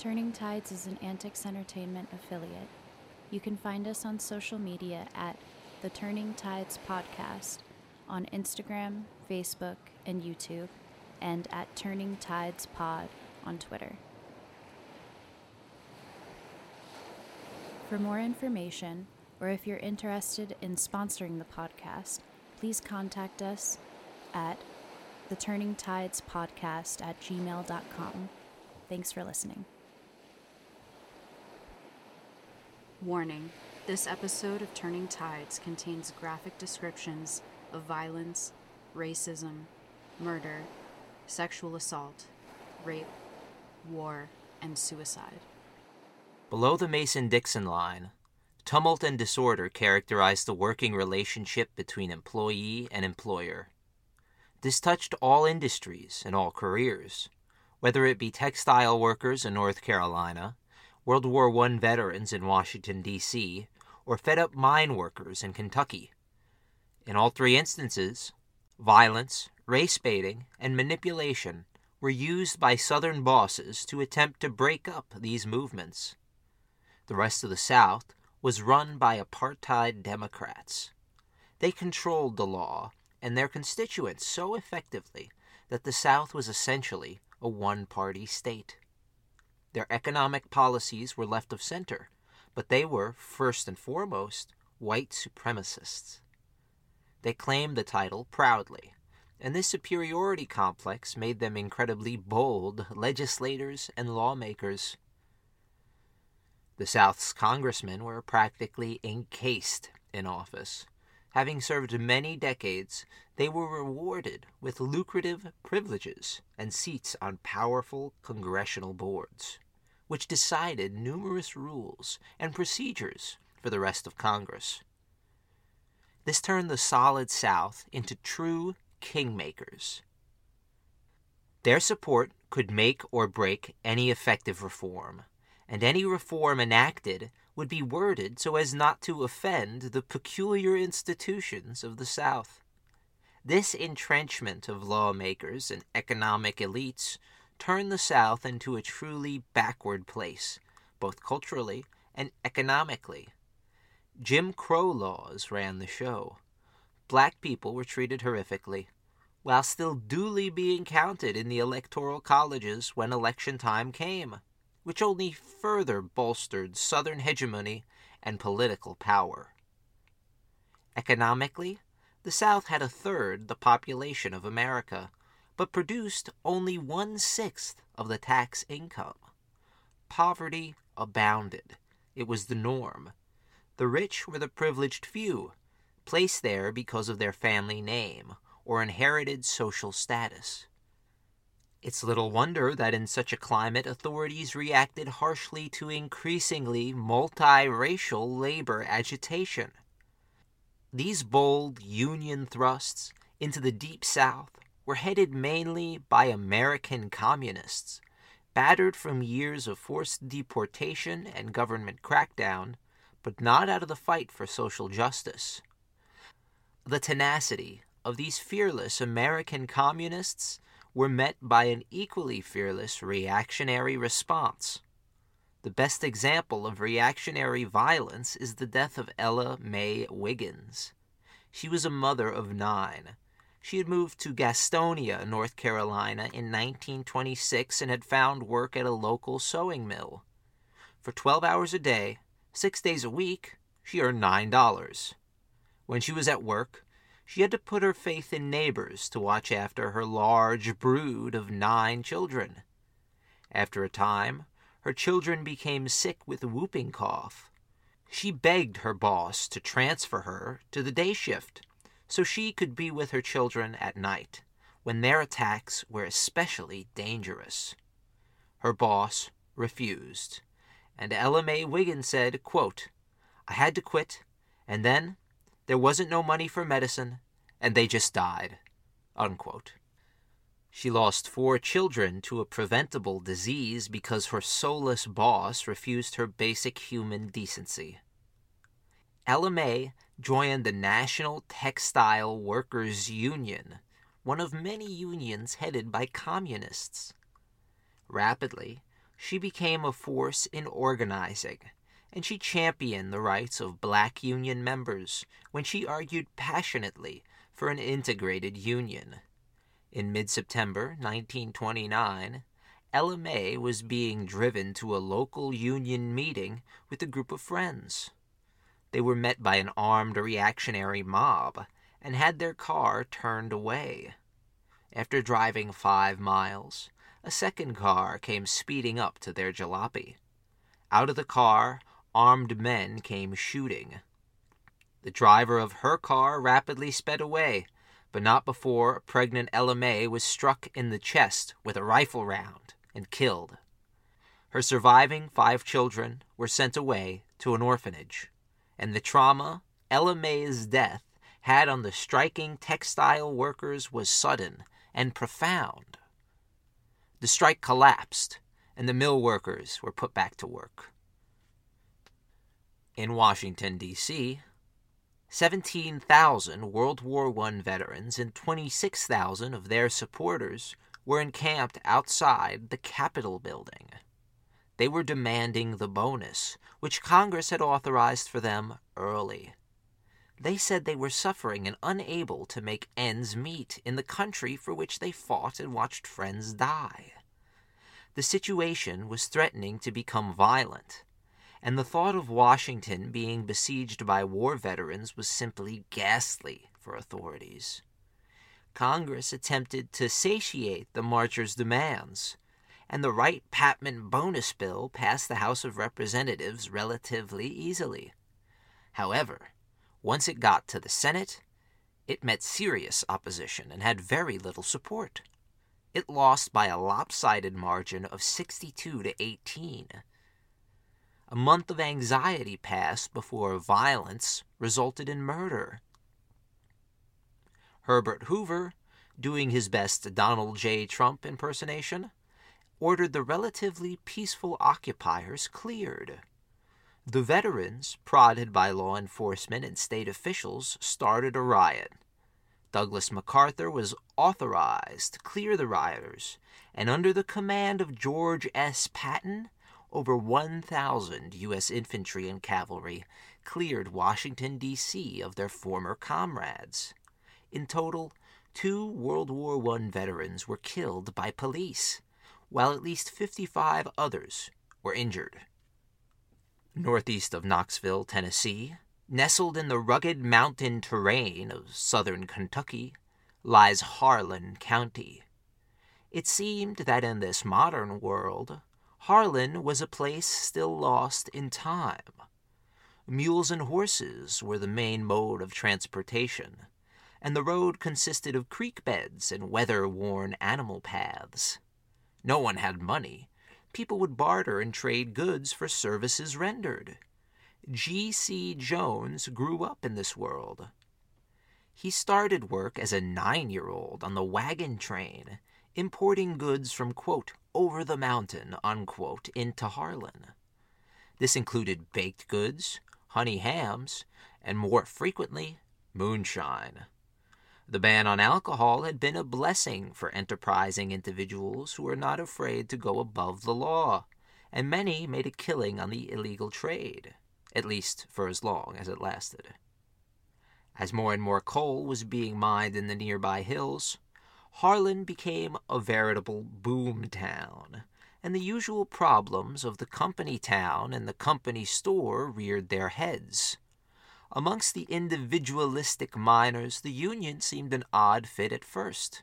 Turning Tides is an AntiKs Entertainment affiliate. You can find us on social media at the Turning Tides Podcast on Instagram, Facebook, and YouTube, and at Turning Tides Pod on Twitter. For more information, or if you're interested in sponsoring the podcast, please contact us at the Turning Tides Podcast at gmail.com. Thanks for listening. Warning this episode of Turning Tides contains graphic descriptions of violence, racism, murder, sexual assault, rape, war, and suicide. Below the Mason Dixon line, tumult and disorder characterized the working relationship between employee and employer. This touched all industries and all careers, whether it be textile workers in North Carolina, World War I veterans in Washington, D.C., or fed up mine workers in Kentucky. In all three instances, violence, race baiting, and manipulation were used by Southern bosses to attempt to break up these movements. The rest of the South was run by apartheid Democrats. They controlled the law and their constituents so effectively that the South was essentially a one party state. Their economic policies were left of center, but they were, first and foremost, white supremacists. They claimed the title proudly, and this superiority complex made them incredibly bold legislators and lawmakers the South's congressmen were practically encased in office. Having served many decades, they were rewarded with lucrative privileges and seats on powerful congressional boards, which decided numerous rules and procedures for the rest of Congress. This turned the solid South into true kingmakers. Their support could make or break any effective reform and any reform enacted would be worded so as not to offend the peculiar institutions of the South. This entrenchment of lawmakers and economic elites turned the South into a truly backward place, both culturally and economically. Jim Crow laws ran the show. Black people were treated horrifically, while still duly being counted in the electoral colleges when election time came which only further bolstered Southern hegemony and political power. Economically, the South had a third the population of America, but produced only one sixth of the tax income. Poverty abounded. It was the norm. The rich were the privileged few, placed there because of their family name or inherited social status. It's little wonder that in such a climate authorities reacted harshly to increasingly multiracial labor agitation. These bold Union thrusts into the Deep South were headed mainly by American communists, battered from years of forced deportation and government crackdown, but not out of the fight for social justice. The tenacity of these fearless American communists were met by an equally fearless reactionary response. The best example of reactionary violence is the death of Ella May Wiggins. She was a mother of nine. She had moved to Gastonia, North Carolina in 1926 and had found work at a local sewing mill. For 12 hours a day, six days a week, she earned $9. When she was at work, she had to put her faith in neighbors to watch after her large brood of nine children. After a time, her children became sick with whooping cough. She begged her boss to transfer her to the day shift so she could be with her children at night, when their attacks were especially dangerous. Her boss refused, and Ella May Wiggins said, quote, I had to quit, and then there wasn't no money for medicine, and they just died. Unquote. She lost four children to a preventable disease because her soulless boss refused her basic human decency. Ella May joined the National Textile Workers Union, one of many unions headed by communists. Rapidly, she became a force in organizing, and she championed the rights of black union members when she argued passionately for an integrated union. In mid September 1929, Ella May was being driven to a local union meeting with a group of friends. They were met by an armed reactionary mob and had their car turned away. After driving five miles, a second car came speeding up to their jalopy. Out of the car, armed men came shooting. The driver of her car rapidly sped away, but not before pregnant Ella May was struck in the chest with a rifle round and killed. Her surviving five children were sent away to an orphanage, and the trauma Ella May's death had on the striking textile workers was sudden and profound. The strike collapsed, and the mill workers were put back to work. In Washington, D.C., 17,000 World War I veterans and 26,000 of their supporters were encamped outside the Capitol building. They were demanding the bonus, which Congress had authorized for them early. They said they were suffering and unable to make ends meet in the country for which they fought and watched friends die. The situation was threatening to become violent, and the thought of Washington being besieged by war veterans was simply ghastly for authorities. Congress attempted to satiate the marchers' demands, and the Wright Patman bonus bill passed the House of Representatives relatively easily. However, once it got to the Senate, it met serious opposition and had very little support. It lost by a lopsided margin of 62 to 18. A month of anxiety passed before violence resulted in murder. Herbert Hoover, doing his best Donald J. Trump impersonation, ordered the relatively peaceful occupiers cleared. The veterans, prodded by law enforcement and state officials, started a riot. Douglas MacArthur was authorized to clear the rioters, and under the command of George S. Patton, over 1,000 U.S. infantry and cavalry cleared Washington, D.C. of their former comrades. In total, two World War I veterans were killed by police, while at least 55 others were injured. Northeast of Knoxville, Tennessee, nestled in the rugged mountain terrain of southern Kentucky, lies Harlan County. It seemed that in this modern world, Harlan was a place still lost in time. Mules and horses were the main mode of transportation, and the road consisted of creek beds and weather worn animal paths. No one had money. People would barter and trade goods for services rendered. G.C. Jones grew up in this world. He started work as a nine year old on the wagon train, importing goods from, quote, over the mountain, unquote, into Harlan. This included baked goods, honey hams, and more frequently, moonshine. The ban on alcohol had been a blessing for enterprising individuals who were not afraid to go above the law, and many made a killing on the illegal trade, at least for as long as it lasted. As more and more coal was being mined in the nearby hills, Harlan became a veritable boom town, and the usual problems of the company town and the company store reared their heads. Amongst the individualistic miners, the Union seemed an odd fit at first,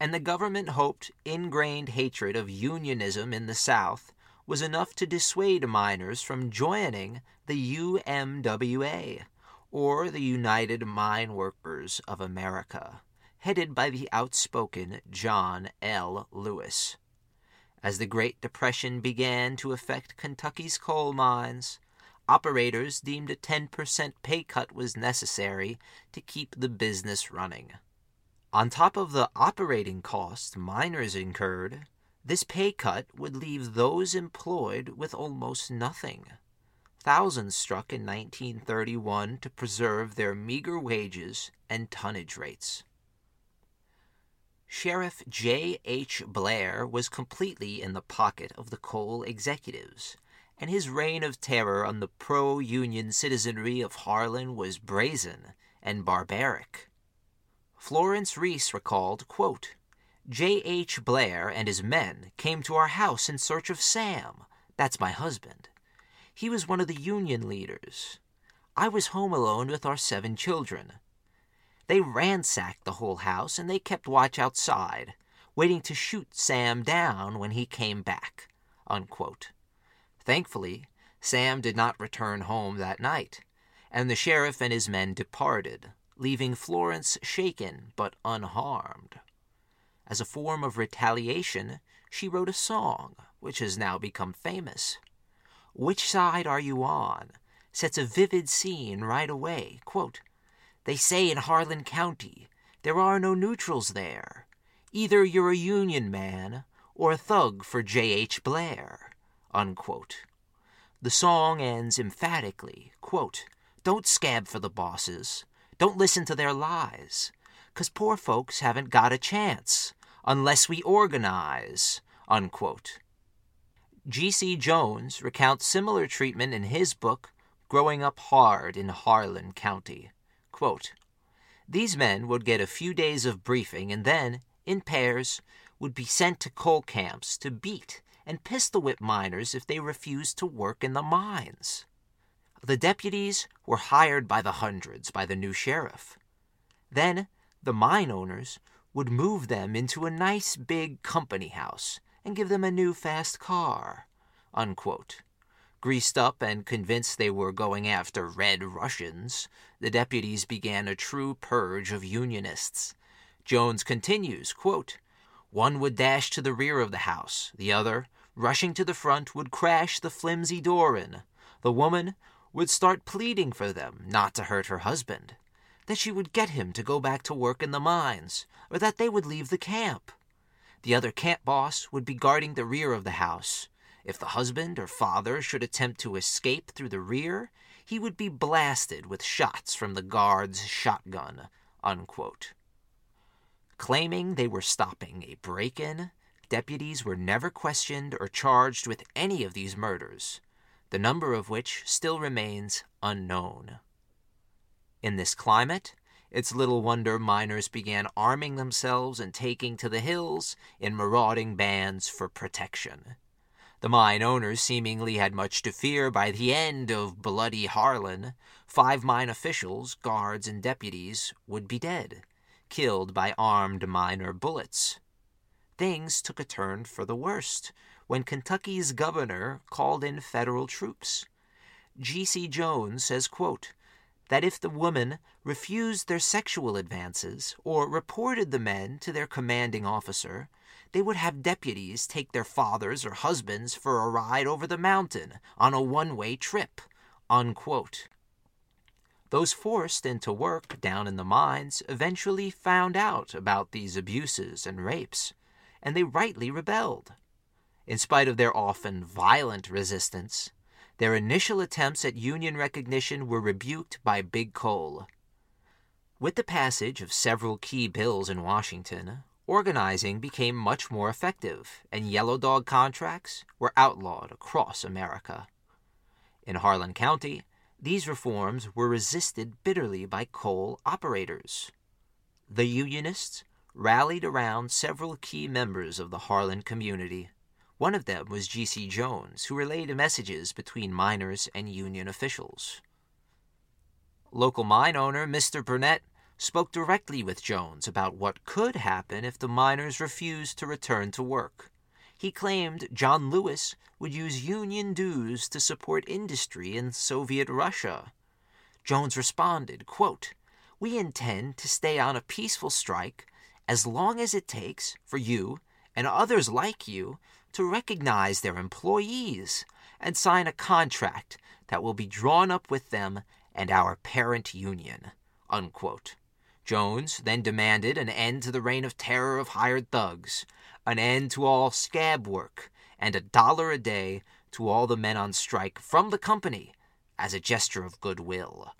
and the government hoped ingrained hatred of unionism in the South was enough to dissuade miners from joining the UMWA, or the United Mine Workers of America, headed by the outspoken John L. Lewis. As the Great Depression began to affect Kentucky's coal mines, operators deemed a 10% pay cut was necessary to keep the business running. On top of the operating costs miners incurred, this pay cut would leave those employed with almost nothing. Thousands struck in 1931 to preserve their meager wages and tonnage rates. Sheriff J. H. Blair was completely in the pocket of the coal executives, and his reign of terror on the pro Union citizenry of Harlan was brazen and barbaric. Florence Reese recalled, quote, J. H. Blair and his men came to our house in search of Sam. That's my husband. He was one of the Union leaders. I was home alone with our seven children. They ransacked the whole house and they kept watch outside, waiting to shoot Sam down when he came back. Unquote. Thankfully, Sam did not return home that night, and the sheriff and his men departed, leaving Florence shaken but unharmed. As a form of retaliation, she wrote a song, which has now become famous. Which side are you on? sets a vivid scene right away. Quote, they say in Harlan County there are no neutrals there. Either you're a Union man or a thug for J.H. Blair. Unquote. The song ends emphatically, quote, Don't scab for the bosses. Don't listen to their lies. 'Cause poor folks haven't got a chance unless we organize. Unquote. G.C. Jones recounts similar treatment in his book, Growing Up Hard in Harlan County. Quote, These men would get a few days of briefing and then, in pairs, would be sent to coal camps to beat and pistol whip miners if they refused to work in the mines. The deputies were hired by the hundreds by the new sheriff. Then the mine owners would move them into a nice big company house and give them a new fast car. Unquote. Greased up and convinced they were going after Red Russians, the deputies began a true purge of Unionists. Jones continues, quote, One would dash to the rear of the house, the other, rushing to the front, would crash the flimsy door in. The woman would start pleading for them not to hurt her husband, that she would get him to go back to work in the mines, or that they would leave the camp. The other camp boss would be guarding the rear of the house, if the husband or father should attempt to escape through the rear, he would be blasted with shots from the guard's shotgun. Unquote. Claiming they were stopping a break in, deputies were never questioned or charged with any of these murders, the number of which still remains unknown. In this climate, it's little wonder miners began arming themselves and taking to the hills in marauding bands for protection. The mine owners seemingly had much to fear by the end of Bloody Harlan. Five mine officials, guards, and deputies would be dead, killed by armed miner bullets. Things took a turn for the worst when Kentucky's governor called in federal troops. G.C. Jones says, quote, that if the women refused their sexual advances or reported the men to their commanding officer, they would have deputies take their fathers or husbands for a ride over the mountain on a one way trip. Unquote. Those forced into work down in the mines eventually found out about these abuses and rapes, and they rightly rebelled. In spite of their often violent resistance, their initial attempts at Union recognition were rebuked by Big Coal. With the passage of several key bills in Washington, organizing became much more effective, and yellow dog contracts were outlawed across America. In Harlan County, these reforms were resisted bitterly by coal operators. The Unionists rallied around several key members of the Harlan community. One of them was G.C. Jones, who relayed messages between miners and Union officials. Local mine owner Mr. Burnett spoke directly with Jones about what could happen if the miners refused to return to work. He claimed John Lewis would use union dues to support industry in Soviet Russia. Jones responded, quote, We intend to stay on a peaceful strike as long as it takes for you and others like you to recognize their employees and sign a contract that will be drawn up with them and our parent union. Unquote. Jones then demanded an end to the reign of terror of hired thugs, an end to all scab work, and a dollar a day to all the men on strike from the company as a gesture of goodwill.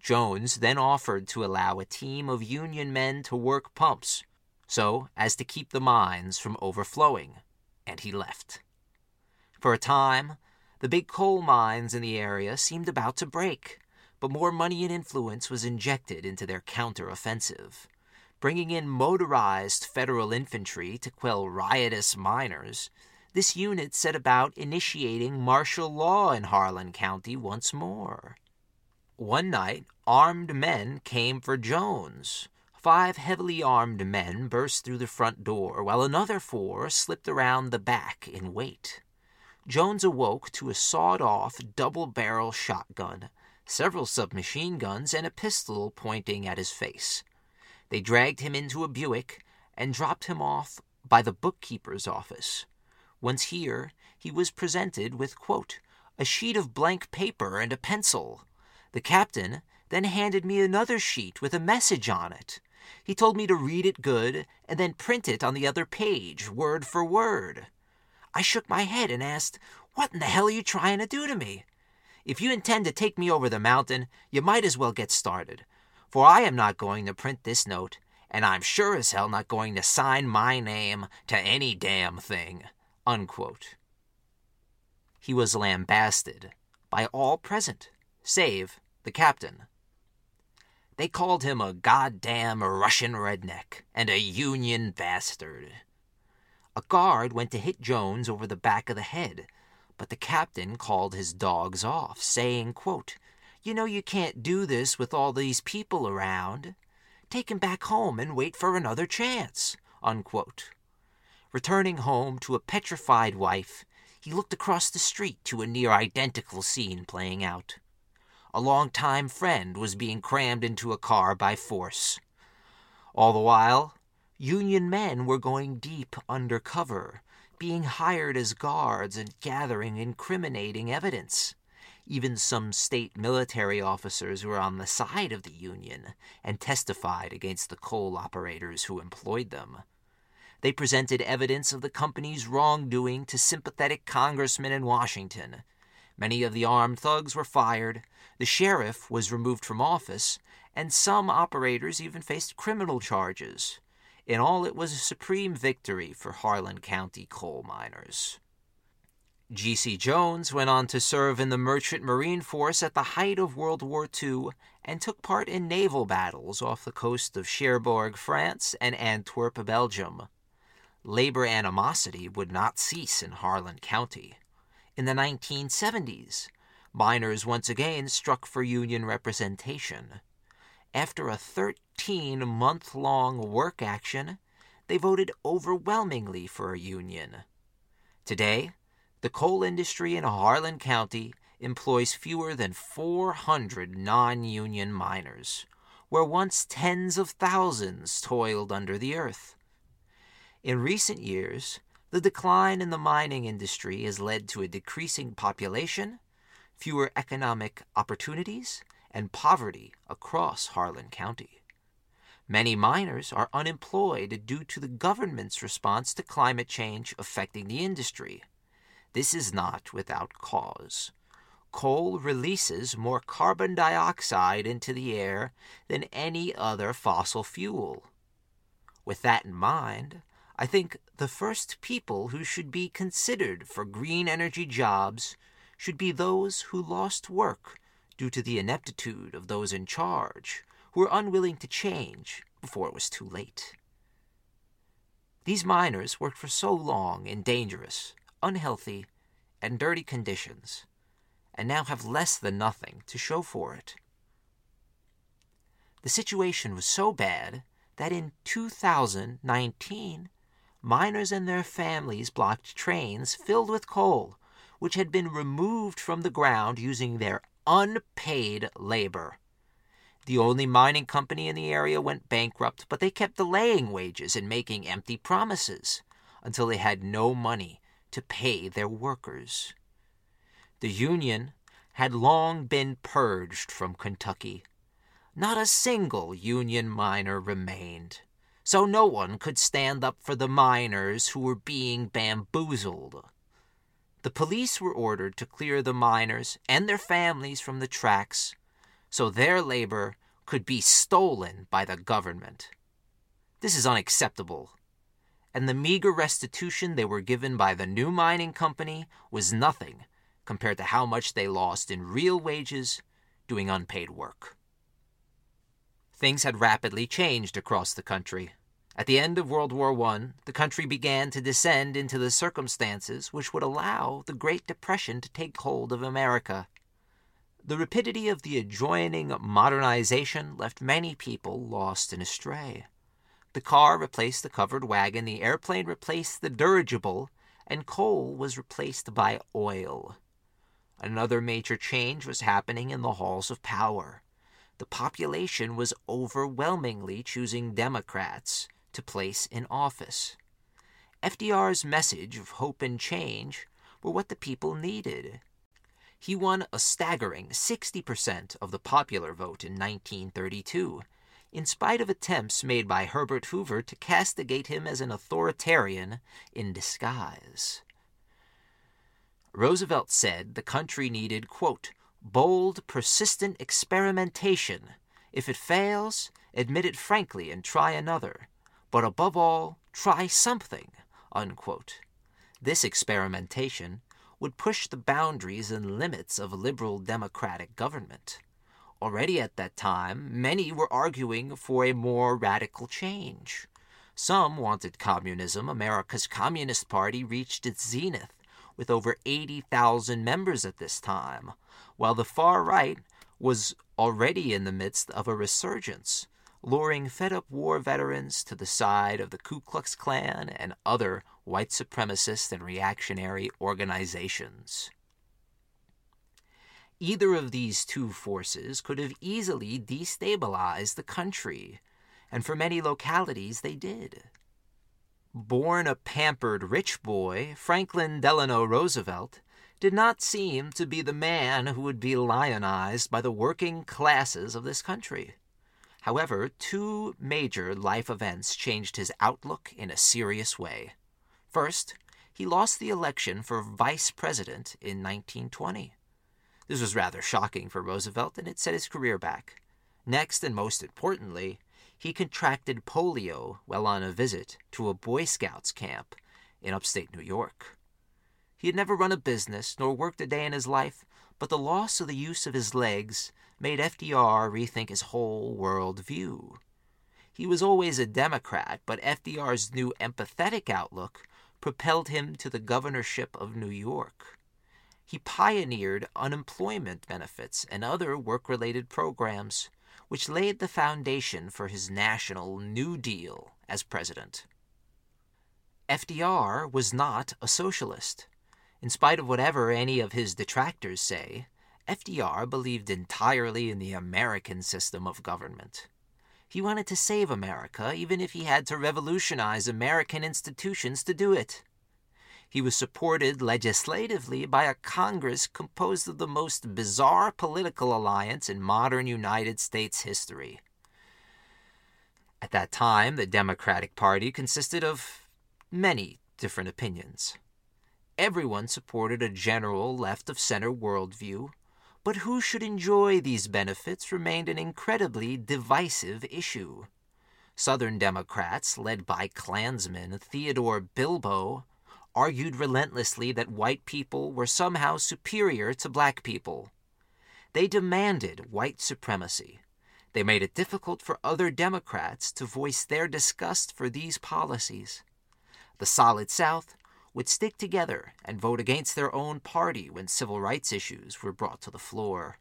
Jones then offered to allow a team of Union men to work pumps, so as to keep the mines from overflowing, and he left. For a time, the big coal mines in the area seemed about to break, but more money and influence was injected into their counteroffensive. Bringing in motorized federal infantry to quell riotous miners, this unit set about initiating martial law in Harlan County once more. One night, armed men came for Jones. Five heavily armed men burst through the front door, while another four slipped around the back in wait. Jones awoke to a sawed off double barrel shotgun, several submachine guns, and a pistol pointing at his face. They dragged him into a Buick and dropped him off by the bookkeeper's office. Once here, he was presented with, quote, a sheet of blank paper and a pencil. The captain then handed me another sheet with a message on it. He told me to read it good and then print it on the other page, word for word. I shook my head and asked, What in the hell are you trying to do to me? If you intend to take me over the mountain, you might as well get started, for I am not going to print this note, and I'm sure as hell not going to sign my name to any damn thing. Unquote. He was lambasted by all present, save the captain. They called him a goddamn Russian redneck and a Union bastard. A guard went to hit Jones over the back of the head, but the captain called his dogs off, saying, quote, You know you can't do this with all these people around. Take him back home and wait for another chance. Unquote. Returning home to a petrified wife, he looked across the street to a near identical scene playing out. A long-time friend was being crammed into a car by force. All the while, Union men were going deep undercover, being hired as guards and gathering incriminating evidence. Even some state military officers were on the side of the Union and testified against the coal operators who employed them. They presented evidence of the company's wrongdoing to sympathetic congressmen in Washington. Many of the armed thugs were fired, the sheriff was removed from office, and some operators even faced criminal charges. In all, it was a supreme victory for Harlan County coal miners. G.C. Jones went on to serve in the Merchant Marine Force at the height of World War II and took part in naval battles off the coast of Cherbourg, France, and Antwerp, Belgium. Labor animosity would not cease in Harlan County. In the 1970s, miners once again struck for union representation. After a 13 month long work action, they voted overwhelmingly for a union. Today, the coal industry in Harlan County employs fewer than 400 non union miners, where once tens of thousands toiled under the earth. In recent years, the decline in the mining industry has led to a decreasing population, fewer economic opportunities, and poverty across Harlan County. Many miners are unemployed due to the government's response to climate change affecting the industry. This is not without cause. Coal releases more carbon dioxide into the air than any other fossil fuel. With that in mind, I think the first people who should be considered for green energy jobs should be those who lost work due to the ineptitude of those in charge, were unwilling to change before it was too late. These miners worked for so long in dangerous, unhealthy, and dirty conditions, and now have less than nothing to show for it. The situation was so bad that in 2019, miners and their families blocked trains filled with coal, which had been removed from the ground using their unpaid labor. The only mining company in the area went bankrupt, but they kept delaying wages and making empty promises until they had no money to pay their workers. The Union had long been purged from Kentucky. Not a single Union miner remained, so no one could stand up for the miners who were being bamboozled. The police were ordered to clear the miners and their families from the tracks so their labor could be stolen by the government. This is unacceptable. And the meager restitution they were given by the new mining company was nothing compared to how much they lost in real wages doing unpaid work. Things had rapidly changed across the country. At the end of World War I, the country began to descend into the circumstances which would allow the Great Depression to take hold of America. The rapidity of the adjoining modernization left many people lost and astray. The car replaced the covered wagon, the airplane replaced the dirigible, and coal was replaced by oil. Another major change was happening in the halls of power. The population was overwhelmingly choosing Democrats to place in office. FDR's message of hope and change were what the people needed. He won a staggering 60% of the popular vote in 1932, in spite of attempts made by Herbert Hoover to castigate him as an authoritarian in disguise. Roosevelt said the country needed, quote, bold, persistent experimentation. If it fails, admit it frankly and try another. But above all, try something, unquote. This experimentation would push the boundaries and limits of liberal democratic government. Already at that time, many were arguing for a more radical change. Some wanted communism. America's Communist Party reached its zenith with over 80,000 members at this time, while the far right was already in the midst of a resurgence, luring fed up war veterans to the side of the Ku Klux Klan and other white supremacist and reactionary organizations. Either of these two forces could have easily destabilized the country, and for many localities they did. Born a pampered rich boy, Franklin Delano Roosevelt did not seem to be the man who would be lionized by the working classes of this country. However, two major life events changed his outlook in a serious way. First, he lost the election for vice president in 1920. This was rather shocking for Roosevelt, and it set his career back. Next, and most importantly, he contracted polio while on a visit to a Boy Scouts camp in upstate New York. He had never run a business nor worked a day in his life, but the loss of the use of his legs made FDR rethink his whole world view. He was always a Democrat, but FDR's new empathetic outlook propelled him to the governorship of New York. He pioneered unemployment benefits and other work related programs which laid the foundation for his national New Deal as president. FDR was not a socialist. In spite of whatever any of his detractors say, FDR believed entirely in the American system of government. He wanted to save America, even if he had to revolutionize American institutions to do it. He was supported legislatively by a Congress composed of the most bizarre political alliance in modern United States history. At that time, the Democratic Party consisted of many different opinions. Everyone supported a general left of center worldview, but who should enjoy these benefits remained an incredibly divisive issue. Southern Democrats, led by Klansman Theodore Bilbo, argued relentlessly that white people were somehow superior to black people. They demanded white supremacy. They made it difficult for other Democrats to voice their disgust for these policies. The Solid South would stick together and vote against their own party when civil rights issues were brought to the floor.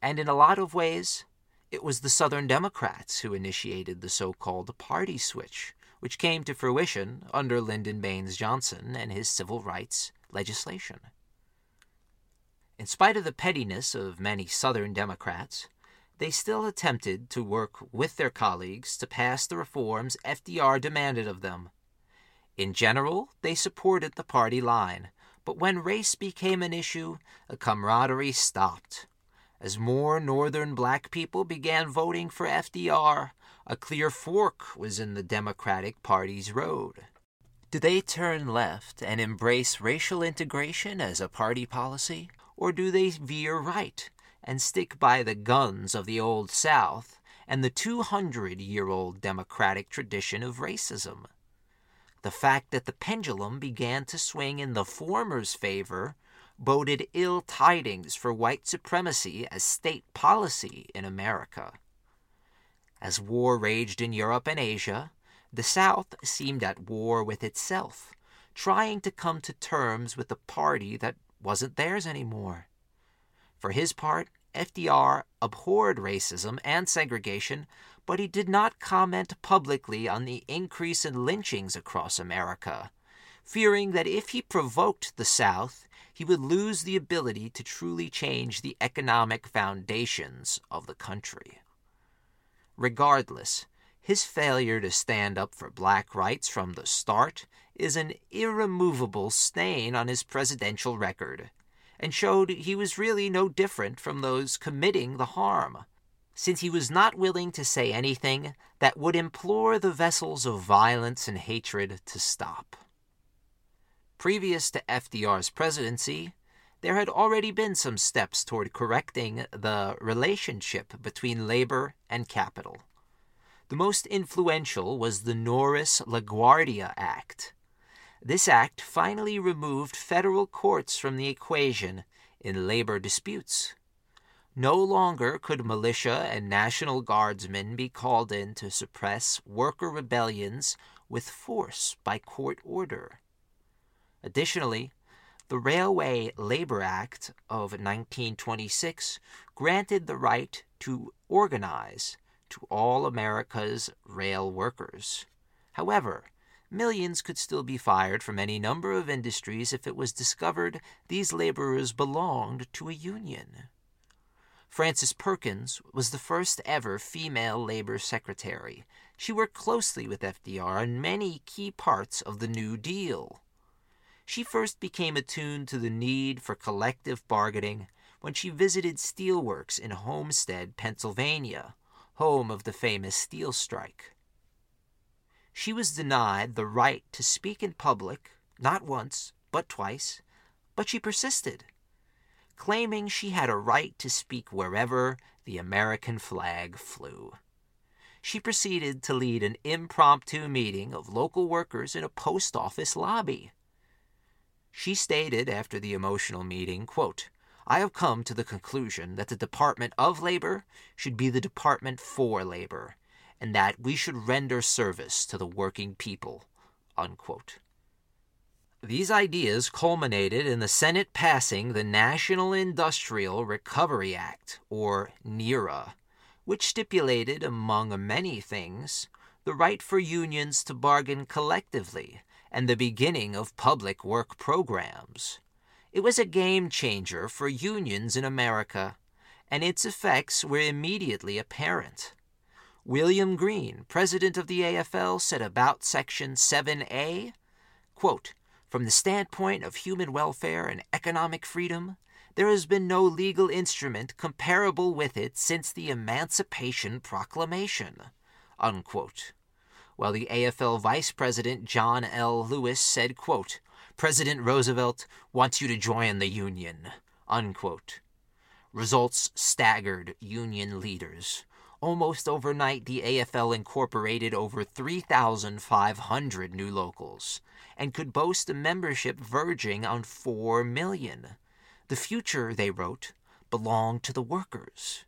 And in a lot of ways, it was the Southern Democrats who initiated the so called party switch which came to fruition under Lyndon Baines Johnson and his civil rights legislation. In spite of the pettiness of many Southern Democrats, they still attempted to work with their colleagues to pass the reforms FDR demanded of them. In general, they supported the party line, but when race became an issue, the camaraderie stopped. As more Northern black people began voting for FDR, a clear fork was in the Democratic Party's road. Do they turn left and embrace racial integration as a party policy, or do they veer right and stick by the guns of the Old South and the 200 year old democratic tradition of racism. The fact that the pendulum began to swing in the former's favor boded ill tidings for white supremacy as state policy in America. As war raged in Europe and Asia, the South seemed at war with itself, trying to come to terms with a party that wasn't theirs anymore. For his part, FDR abhorred racism and segregation, but he did not comment publicly on the increase in lynchings across America, fearing that if he provoked the South, he would lose the ability to truly change the economic foundations of the country. Regardless, his failure to stand up for black rights from the start is an irremovable stain on his presidential record, and showed he was really no different from those committing the harm, since he was not willing to say anything that would implore the vessels of violence and hatred to stop. Previous to FDR's presidency, there had already been some steps toward correcting the relationship between labor and capital. The most influential was the Norris LaGuardia Act. This act finally removed federal courts from the equation in labor disputes. No longer could militia and National Guardsmen be called in to suppress worker rebellions with force by court order. Additionally, the Railway Labor Act of 1926 granted the right to organize to all America's rail workers. However, millions could still be fired from any number of industries if it was discovered these laborers belonged to a union. Frances Perkins was the first ever female labor secretary. She worked closely with FDR on many key parts of the New Deal. She first became attuned to the need for collective bargaining when she visited steelworks in Homestead, Pennsylvania, home of the famous steel strike. She was denied the right to speak in public, not once, but twice, but she persisted, claiming she had a right to speak wherever the American flag flew. She proceeded to lead an impromptu meeting of local workers in a post office lobby. She stated after the emotional meeting, quote, I have come to the conclusion that the Department of Labor should be the Department for Labor, and that we should render service to the working people. Unquote. These ideas culminated in the Senate passing the National Industrial Recovery Act, or NIRA, which stipulated, among many things, the right for unions to bargain collectively and the beginning of public work programs. It was a game changer for unions in America, and its effects were immediately apparent. William Green, president of the AFL, said about Section 7A quote, From the standpoint of human welfare and economic freedom, there has been no legal instrument comparable with it since the Emancipation Proclamation. Unquote while the AFL Vice President John L. Lewis said, quote, President Roosevelt wants you to join the Union. Unquote. Results staggered Union leaders. Almost overnight, the AFL incorporated over 3,500 new locals and could boast a membership verging on 4 million. The future, they wrote, belonged to the workers.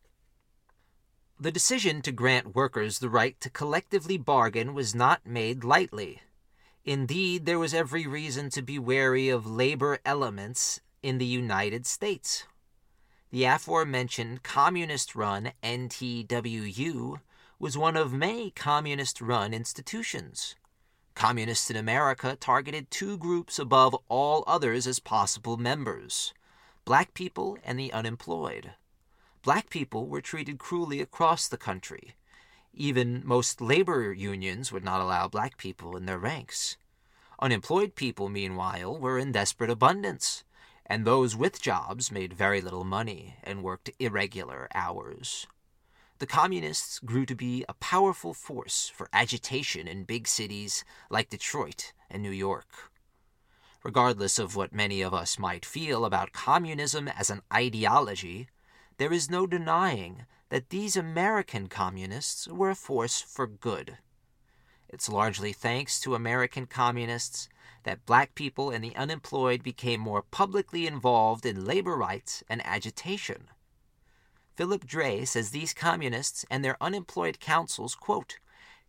The decision to grant workers the right to collectively bargain was not made lightly. Indeed, there was every reason to be wary of labor elements in the United States. The aforementioned communist run NTWU was one of many communist run institutions. Communists in America targeted two groups above all others as possible members black people and the unemployed black people were treated cruelly across the country. Even most labor unions would not allow black people in their ranks. Unemployed people, meanwhile, were in desperate abundance, and those with jobs made very little money and worked irregular hours. The communists grew to be a powerful force for agitation in big cities like Detroit and New York. Regardless of what many of us might feel about communism as an ideology, there is no denying that these American communists were a force for good. It's largely thanks to American communists that black people and the unemployed became more publicly involved in labor rights and agitation. Philip Dray says these communists and their unemployed councils, quote,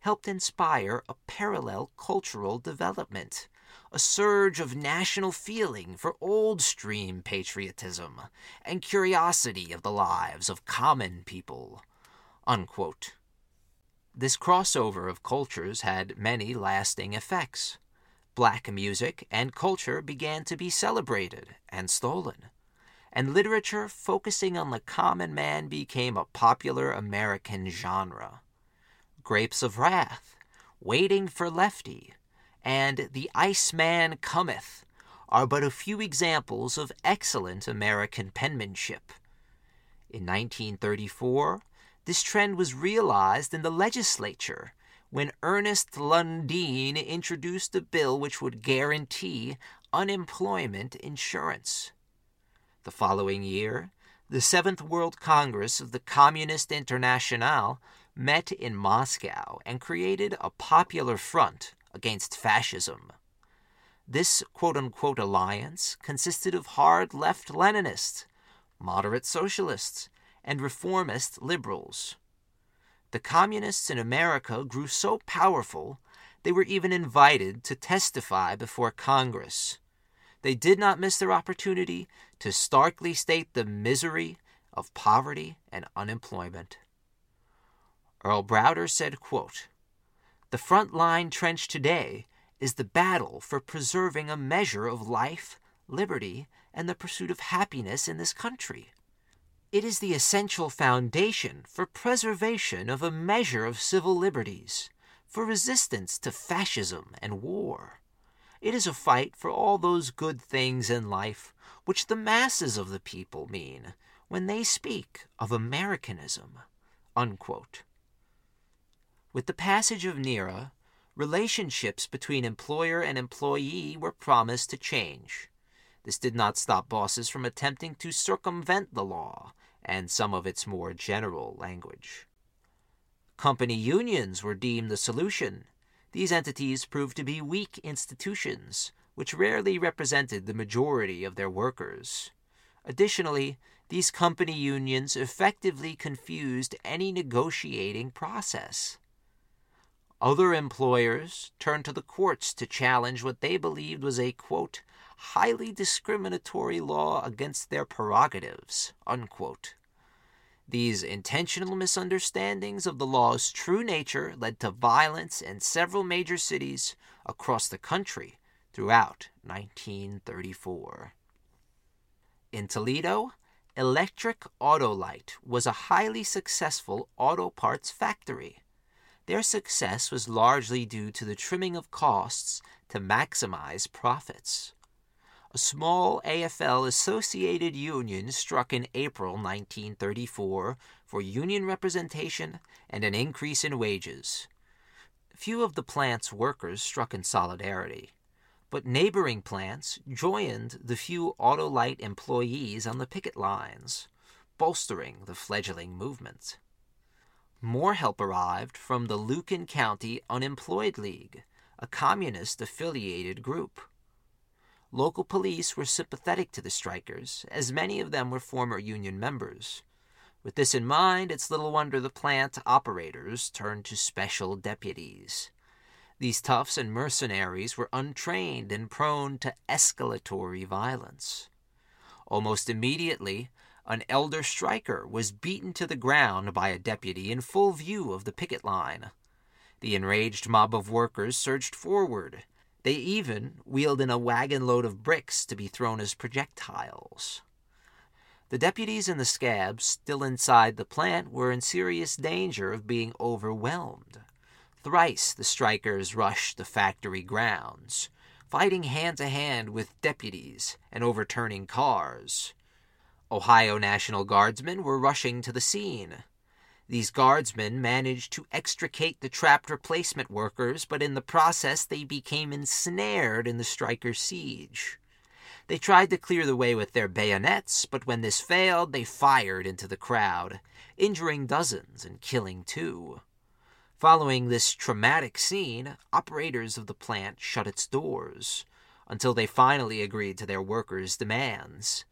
helped inspire a parallel cultural development, a surge of national feeling for old stream patriotism and curiosity of the lives of common people. Unquote. This crossover of cultures had many lasting effects. Black music and culture began to be celebrated and stolen, and literature focusing on the common man became a popular American genre. Grapes of Wrath, Waiting for Lefty, and The Iceman Cometh are but a few examples of excellent American penmanship. In 1934, this trend was realized in the legislature when Ernest Lundeen introduced a bill which would guarantee unemployment insurance. The following year, the Seventh World Congress of the Communist Internationale met in Moscow and created a popular front against fascism. This quote unquote alliance consisted of hard left Leninists, moderate socialists, and reformist liberals. The communists in America grew so powerful they were even invited to testify before Congress. They did not miss their opportunity to starkly state the misery of poverty and unemployment. Earl Browder said, quote, The front line trench today is the battle for preserving a measure of life, liberty, and the pursuit of happiness in this country. It is the essential foundation for preservation of a measure of civil liberties, for resistance to fascism and war. It is a fight for all those good things in life which the masses of the people mean when they speak of Americanism. Unquote. With the passage of NIRA, relationships between employer and employee were promised to change. This did not stop bosses from attempting to circumvent the law and some of its more general language. Company unions were deemed the solution. These entities proved to be weak institutions, which rarely represented the majority of their workers. Additionally, these company unions effectively confused any negotiating process. Other employers turned to the courts to challenge what they believed was a, quote, highly discriminatory law against their prerogatives, unquote. These intentional misunderstandings of the law's true nature led to violence in several major cities across the country throughout 1934. In Toledo, Electric Autolite was a highly successful auto parts factory. Their success was largely due to the trimming of costs to maximize profits. A small AFL associated union struck in April 1934 for union representation and an increase in wages. Few of the plant's workers struck in solidarity, but neighboring plants joined the few Autolite employees on the picket lines, bolstering the fledgling movement. More help arrived from the Lucas County Unemployed League, a communist affiliated group. Local police were sympathetic to the strikers, as many of them were former union members. With this in mind, it's little wonder the plant operators turned to special deputies. These toughs and mercenaries were untrained and prone to escalatory violence. Almost immediately, an elder striker was beaten to the ground by a deputy in full view of the picket line. The enraged mob of workers surged forward. They even wheeled in a wagon load of bricks to be thrown as projectiles. The deputies and the scabs still inside the plant were in serious danger of being overwhelmed. Thrice the strikers rushed the factory grounds, fighting hand to hand with deputies and overturning cars. Ohio National Guardsmen were rushing to the scene. These guardsmen managed to extricate the trapped replacement workers, but in the process they became ensnared in the strikers' siege. They tried to clear the way with their bayonets, but when this failed, they fired into the crowd, injuring dozens and killing two. Following this traumatic scene, operators of the plant shut its doors until they finally agreed to their workers' demands.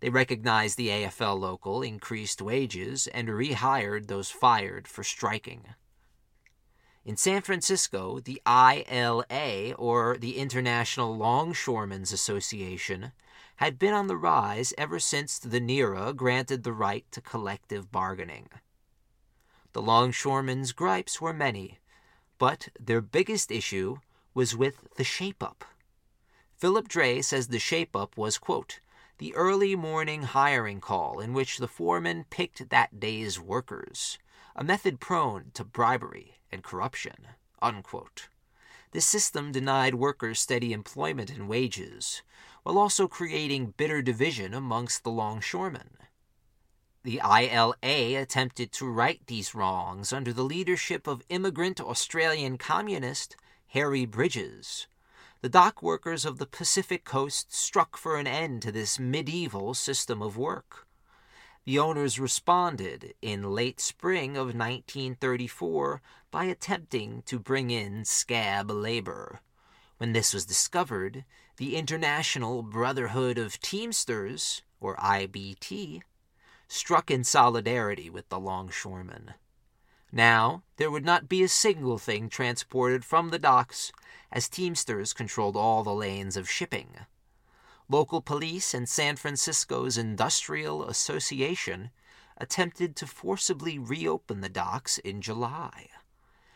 They recognized the AFL local, increased wages, and rehired those fired for striking. In San Francisco, the ILA, or the International Longshoremen's Association, had been on the rise ever since the NIRA granted the right to collective bargaining. The longshoremen's gripes were many, but their biggest issue was with the shape up. Philip Dray says the shape up was, quote, the early morning hiring call in which the foreman picked that day's workers, a method prone to bribery and corruption. Unquote. This system denied workers steady employment and wages, while also creating bitter division amongst the longshoremen. The ILA attempted to right these wrongs under the leadership of immigrant Australian communist Harry Bridges. The dock workers of the Pacific coast struck for an end to this medieval system of work. The owners responded in late spring of 1934 by attempting to bring in scab labor. When this was discovered, the International Brotherhood of Teamsters, or IBT, struck in solidarity with the longshoremen. Now, there would not be a single thing transported from the docks, as Teamsters controlled all the lanes of shipping. Local police and San Francisco's Industrial Association attempted to forcibly reopen the docks in July.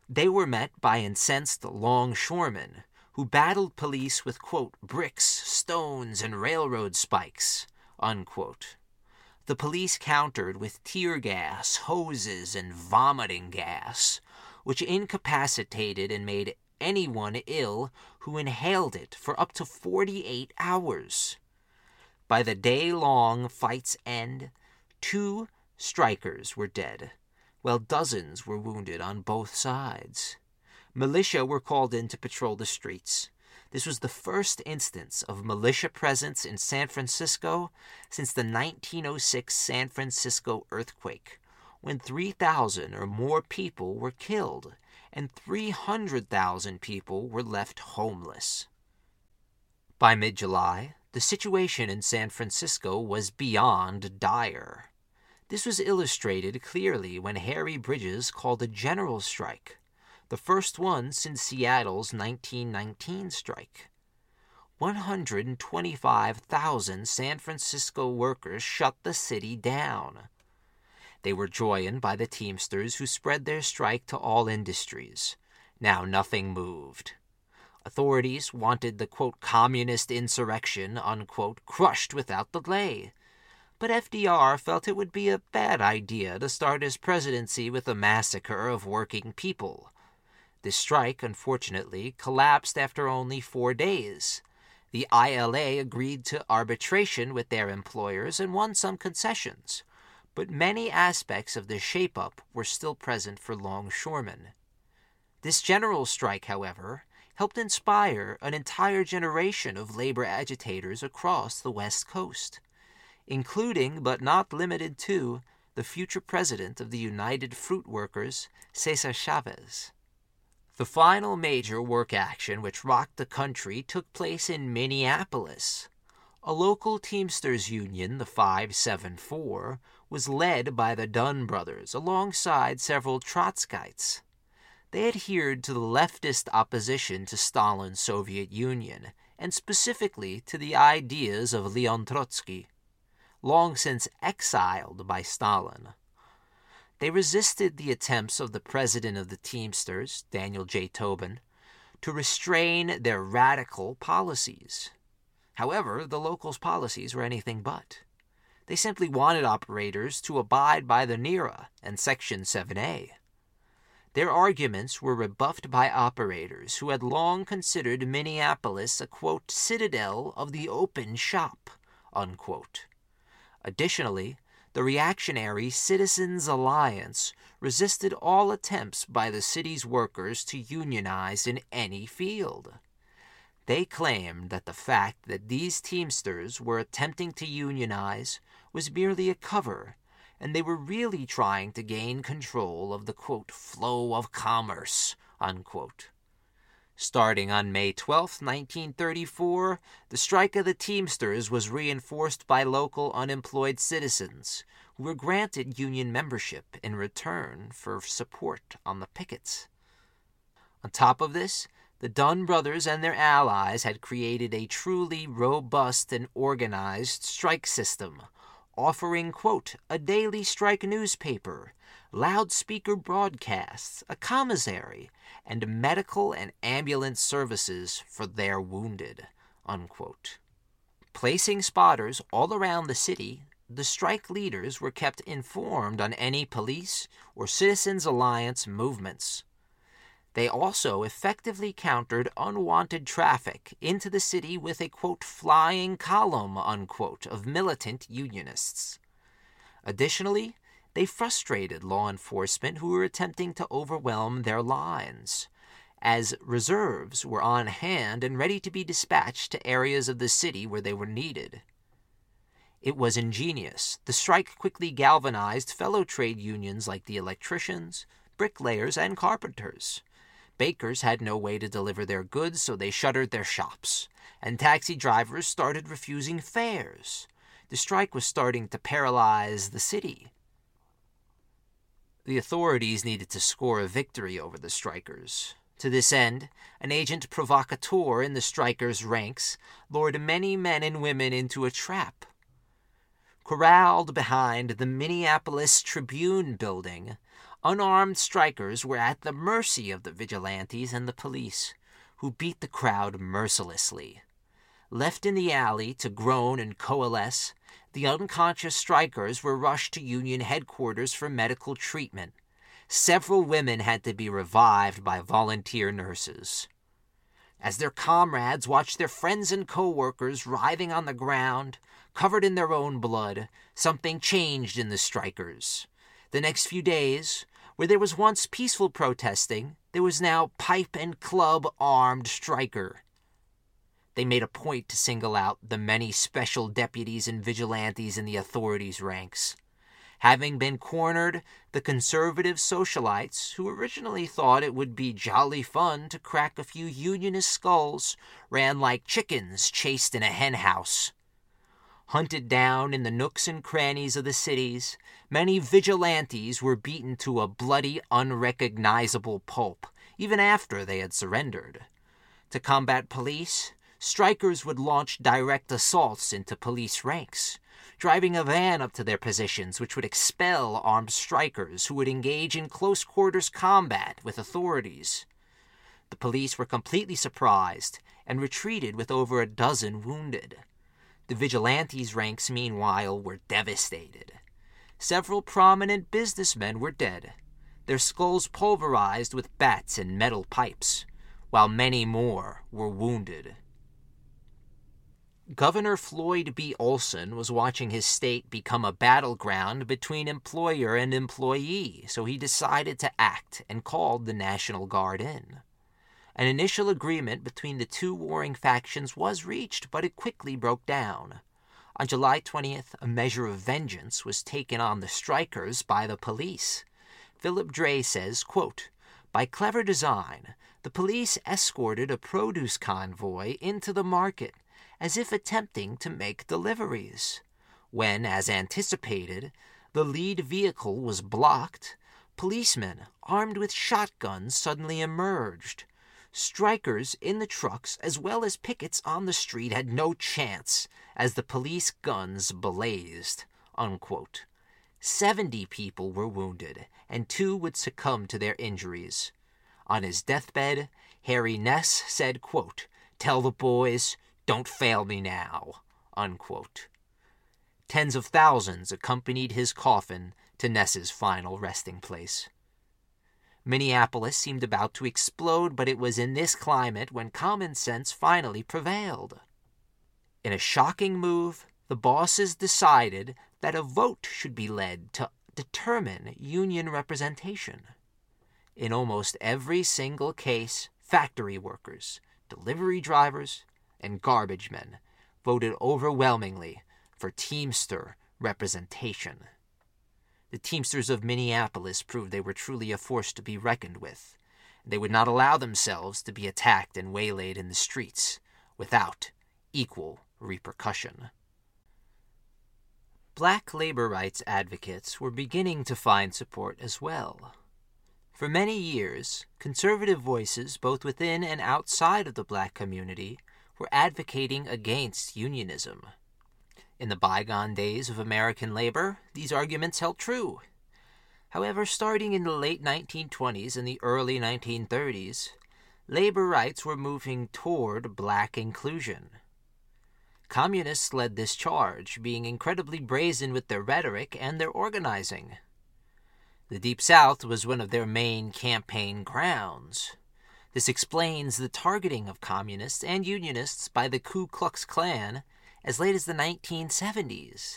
They were met by incensed longshoremen who battled police with, quote, bricks, stones, and railroad spikes, unquote. The police countered with tear gas, hoses, and vomiting gas, which incapacitated and made anyone ill who inhaled it for up to 48 hours. By the day long fight's end, two strikers were dead, while dozens were wounded on both sides. Militia were called in to patrol the streets. This was the first instance of militia presence in San Francisco since the 1906 San Francisco earthquake, when 3,000 or more people were killed and 300,000 people were left homeless. By mid July, the situation in San Francisco was beyond dire. This was illustrated clearly when Harry Bridges called a general strike the first one since Seattle's 1919 strike. 125,000 San Francisco workers shut the city down. They were joined by the Teamsters who spread their strike to all industries. Now nothing moved. Authorities wanted the quote, communist insurrection unquote, crushed without delay. But FDR felt it would be a bad idea to start his presidency with a massacre of working people. The strike, unfortunately, collapsed after only four days. The ILA agreed to arbitration with their employers and won some concessions, but many aspects of the shape up were still present for longshoremen. This general strike, however, helped inspire an entire generation of labor agitators across the West Coast, including but not limited to the future president of the United Fruit Workers, Cesar Chavez. The final major work action which rocked the country took place in Minneapolis. A local Teamsters union, the 574, was led by the Dunn brothers alongside several Trotskyites. They adhered to the leftist opposition to Stalin's Soviet Union, and specifically to the ideas of Leon Trotsky, long since exiled by Stalin. They resisted the attempts of the president of the Teamsters, Daniel J. Tobin, to restrain their radical policies. However, the locals' policies were anything but. They simply wanted operators to abide by the NIRA and Section 7A. Their arguments were rebuffed by operators who had long considered Minneapolis a quote, citadel of the open shop. Unquote. Additionally, the reactionary Citizens Alliance resisted all attempts by the city's workers to unionize in any field. They claimed that the fact that these Teamsters were attempting to unionize was merely a cover, and they were really trying to gain control of the quote, flow of commerce. Unquote. Starting on May 12, 1934, the strike of the Teamsters was reinforced by local unemployed citizens who were granted union membership in return for support on the pickets. On top of this, the Dunn brothers and their allies had created a truly robust and organized strike system, offering, quote, a daily strike newspaper, loudspeaker broadcasts, a commissary, and medical and ambulance services for their wounded. Unquote. Placing spotters all around the city, the strike leaders were kept informed on any police or Citizens Alliance movements. They also effectively countered unwanted traffic into the city with a quote flying column unquote of militant unionists. Additionally, they frustrated law enforcement who were attempting to overwhelm their lines, as reserves were on hand and ready to be dispatched to areas of the city where they were needed. It was ingenious. The strike quickly galvanized fellow trade unions like the electricians, bricklayers, and carpenters. Bakers had no way to deliver their goods, so they shuttered their shops, and taxi drivers started refusing fares. The strike was starting to paralyze the city. The authorities needed to score a victory over the strikers. To this end, an agent provocateur in the strikers' ranks lured many men and women into a trap. Corralled behind the Minneapolis Tribune building, unarmed strikers were at the mercy of the vigilantes and the police, who beat the crowd mercilessly. Left in the alley to groan and coalesce, the unconscious strikers were rushed to Union headquarters for medical treatment. Several women had to be revived by volunteer nurses. As their comrades watched their friends and co-workers writhing on the ground, covered in their own blood, something changed in the strikers. The next few days, where there was once peaceful protesting, there was now pipe and club armed striker. They made a point to single out the many special deputies and vigilantes in the authorities' ranks. Having been cornered, the conservative socialites, who originally thought it would be jolly fun to crack a few unionist skulls, ran like chickens chased in a henhouse. Hunted down in the nooks and crannies of the cities, many vigilantes were beaten to a bloody, unrecognizable pulp, even after they had surrendered. To combat police, strikers would launch direct assaults into police ranks, driving a van up to their positions, which would expel armed strikers who would engage in close quarters combat with authorities. The police were completely surprised and retreated with over a dozen wounded. The vigilantes' ranks, meanwhile, were devastated. Several prominent businessmen were dead, their skulls pulverized with bats and metal pipes, while many more were wounded. Governor Floyd B. Olson was watching his state become a battleground between employer and employee, so he decided to act and called the National Guard in. An initial agreement between the two warring factions was reached, but it quickly broke down. On July 20th, a measure of vengeance was taken on the strikers by the police. Philip Dray says, quote, By clever design, the police escorted a produce convoy into the market as if attempting to make deliveries. When, as anticipated, the lead vehicle was blocked, policemen armed with shotguns suddenly emerged. Strikers in the trucks, as well as pickets on the street, had no chance as the police guns blazed. Unquote. Seventy people were wounded, and two would succumb to their injuries. On his deathbed, Harry Ness said, quote, Tell the boys don't fail me now. Unquote. Tens of thousands accompanied his coffin to Ness's final resting place. Minneapolis seemed about to explode, but it was in this climate when common sense finally prevailed. In a shocking move, the bosses decided that a vote should be led to determine union representation. In almost every single case, factory workers, delivery drivers, and garbage men voted overwhelmingly for Teamster representation. The Teamsters of Minneapolis proved they were truly a force to be reckoned with. They would not allow themselves to be attacked and waylaid in the streets without equal repercussion. Black labor rights advocates were beginning to find support as well. For many years, conservative voices, both within and outside of the black community, were advocating against unionism. In the bygone days of American labor, these arguments held true. However, starting in the late 1920s and the early 1930s, labor rights were moving toward black inclusion. Communists led this charge, being incredibly brazen with their rhetoric and their organizing. The Deep South was one of their main campaign grounds. This explains the targeting of communists and unionists by the Ku Klux Klan as late as the 1970s.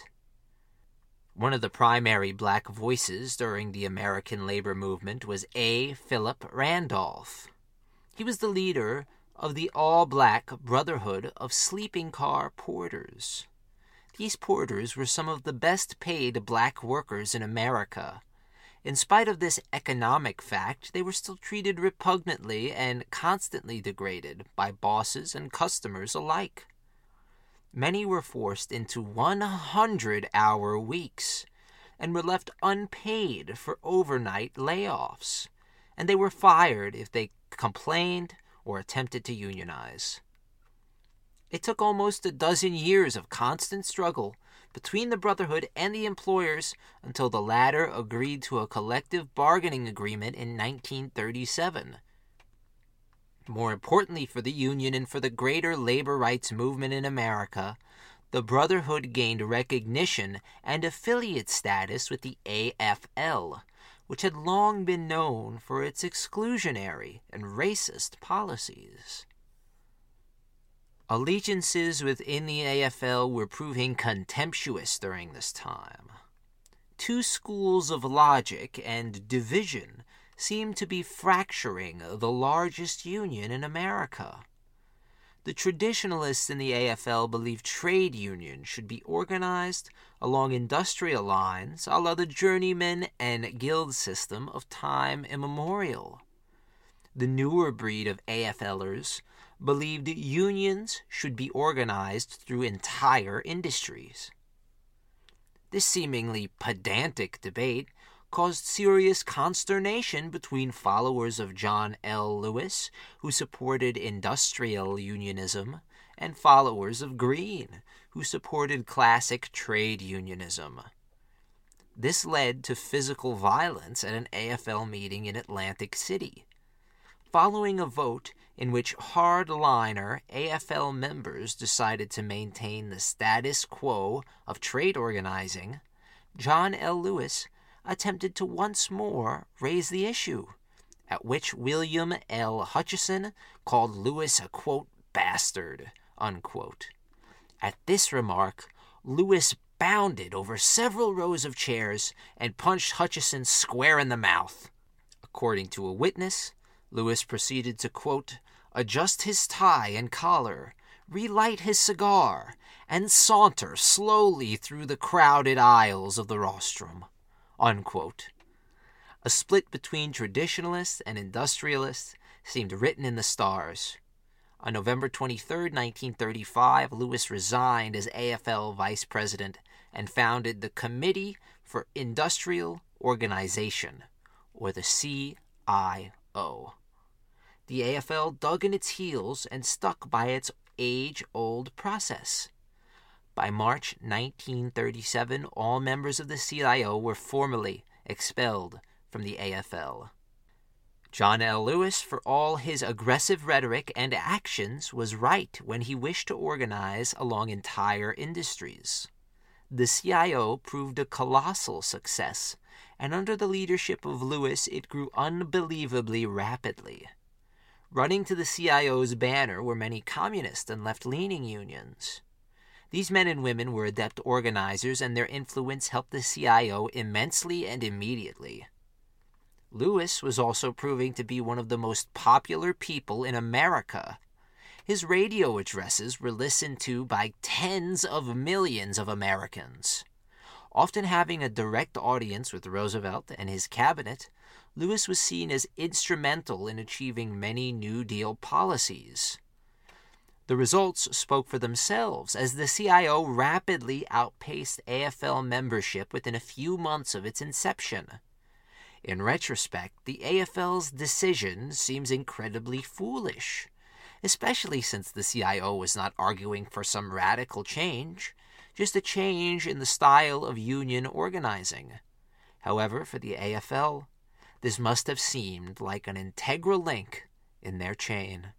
One of the primary black voices during the American labor movement was A. Philip Randolph. He was the leader of the all black Brotherhood of Sleeping Car Porters. These porters were some of the best paid black workers in America. In spite of this economic fact, they were still treated repugnantly and constantly degraded by bosses and customers alike. Many were forced into 100 hour weeks and were left unpaid for overnight layoffs, and they were fired if they complained or attempted to unionize. It took almost a dozen years of constant struggle between the Brotherhood and the employers until the latter agreed to a collective bargaining agreement in 1937. More importantly for the Union and for the greater labor rights movement in America, the Brotherhood gained recognition and affiliate status with the AFL, which had long been known for its exclusionary and racist policies. Allegiances within the AFL were proving contemptuous during this time. Two schools of logic and division seemed to be fracturing the largest union in America. The traditionalists in the AFL believed trade unions should be organized along industrial lines a la the journeyman and guild system of time immemorial. The newer breed of AFLers believed unions should be organized through entire industries. This seemingly pedantic debate caused serious consternation between followers of John L. Lewis, who supported industrial unionism, and followers of Green, who supported classic trade unionism. This led to physical violence at an AFL meeting in Atlantic City. Following a vote in which hardliner AFL members decided to maintain the status quo of trade organizing, John L. Lewis attempted to once more raise the issue, at which William L. Hutcheson called Lewis a quote, bastard, unquote. At this remark, Lewis bounded over several rows of chairs and punched Hutcheson square in the mouth. According to a witness, Lewis proceeded to, quote, adjust his tie and collar, relight his cigar, and saunter slowly through the crowded aisles of the rostrum. Unquote. A split between traditionalists and industrialists seemed written in the stars. On November 23, 1935, Lewis resigned as AFL vice president and founded the Committee for Industrial Organization, or the CIO. The AFL dug in its heels and stuck by its age old process. By March 1937, all members of the CIO were formally expelled from the AFL. John L. Lewis, for all his aggressive rhetoric and actions, was right when he wished to organize along entire industries. The CIO proved a colossal success, and under the leadership of Lewis, it grew unbelievably rapidly. Running to the CIO's banner were many communist and left leaning unions. These men and women were adept organizers, and their influence helped the CIO immensely and immediately. Lewis was also proving to be one of the most popular people in America. His radio addresses were listened to by tens of millions of Americans. Often having a direct audience with Roosevelt and his cabinet, Lewis was seen as instrumental in achieving many New Deal policies. The results spoke for themselves as the CIO rapidly outpaced AFL membership within a few months of its inception. In retrospect, the AFL's decision seems incredibly foolish, especially since the CIO was not arguing for some radical change, just a change in the style of union organizing. However, for the AFL, this must have seemed like an integral link in their chain.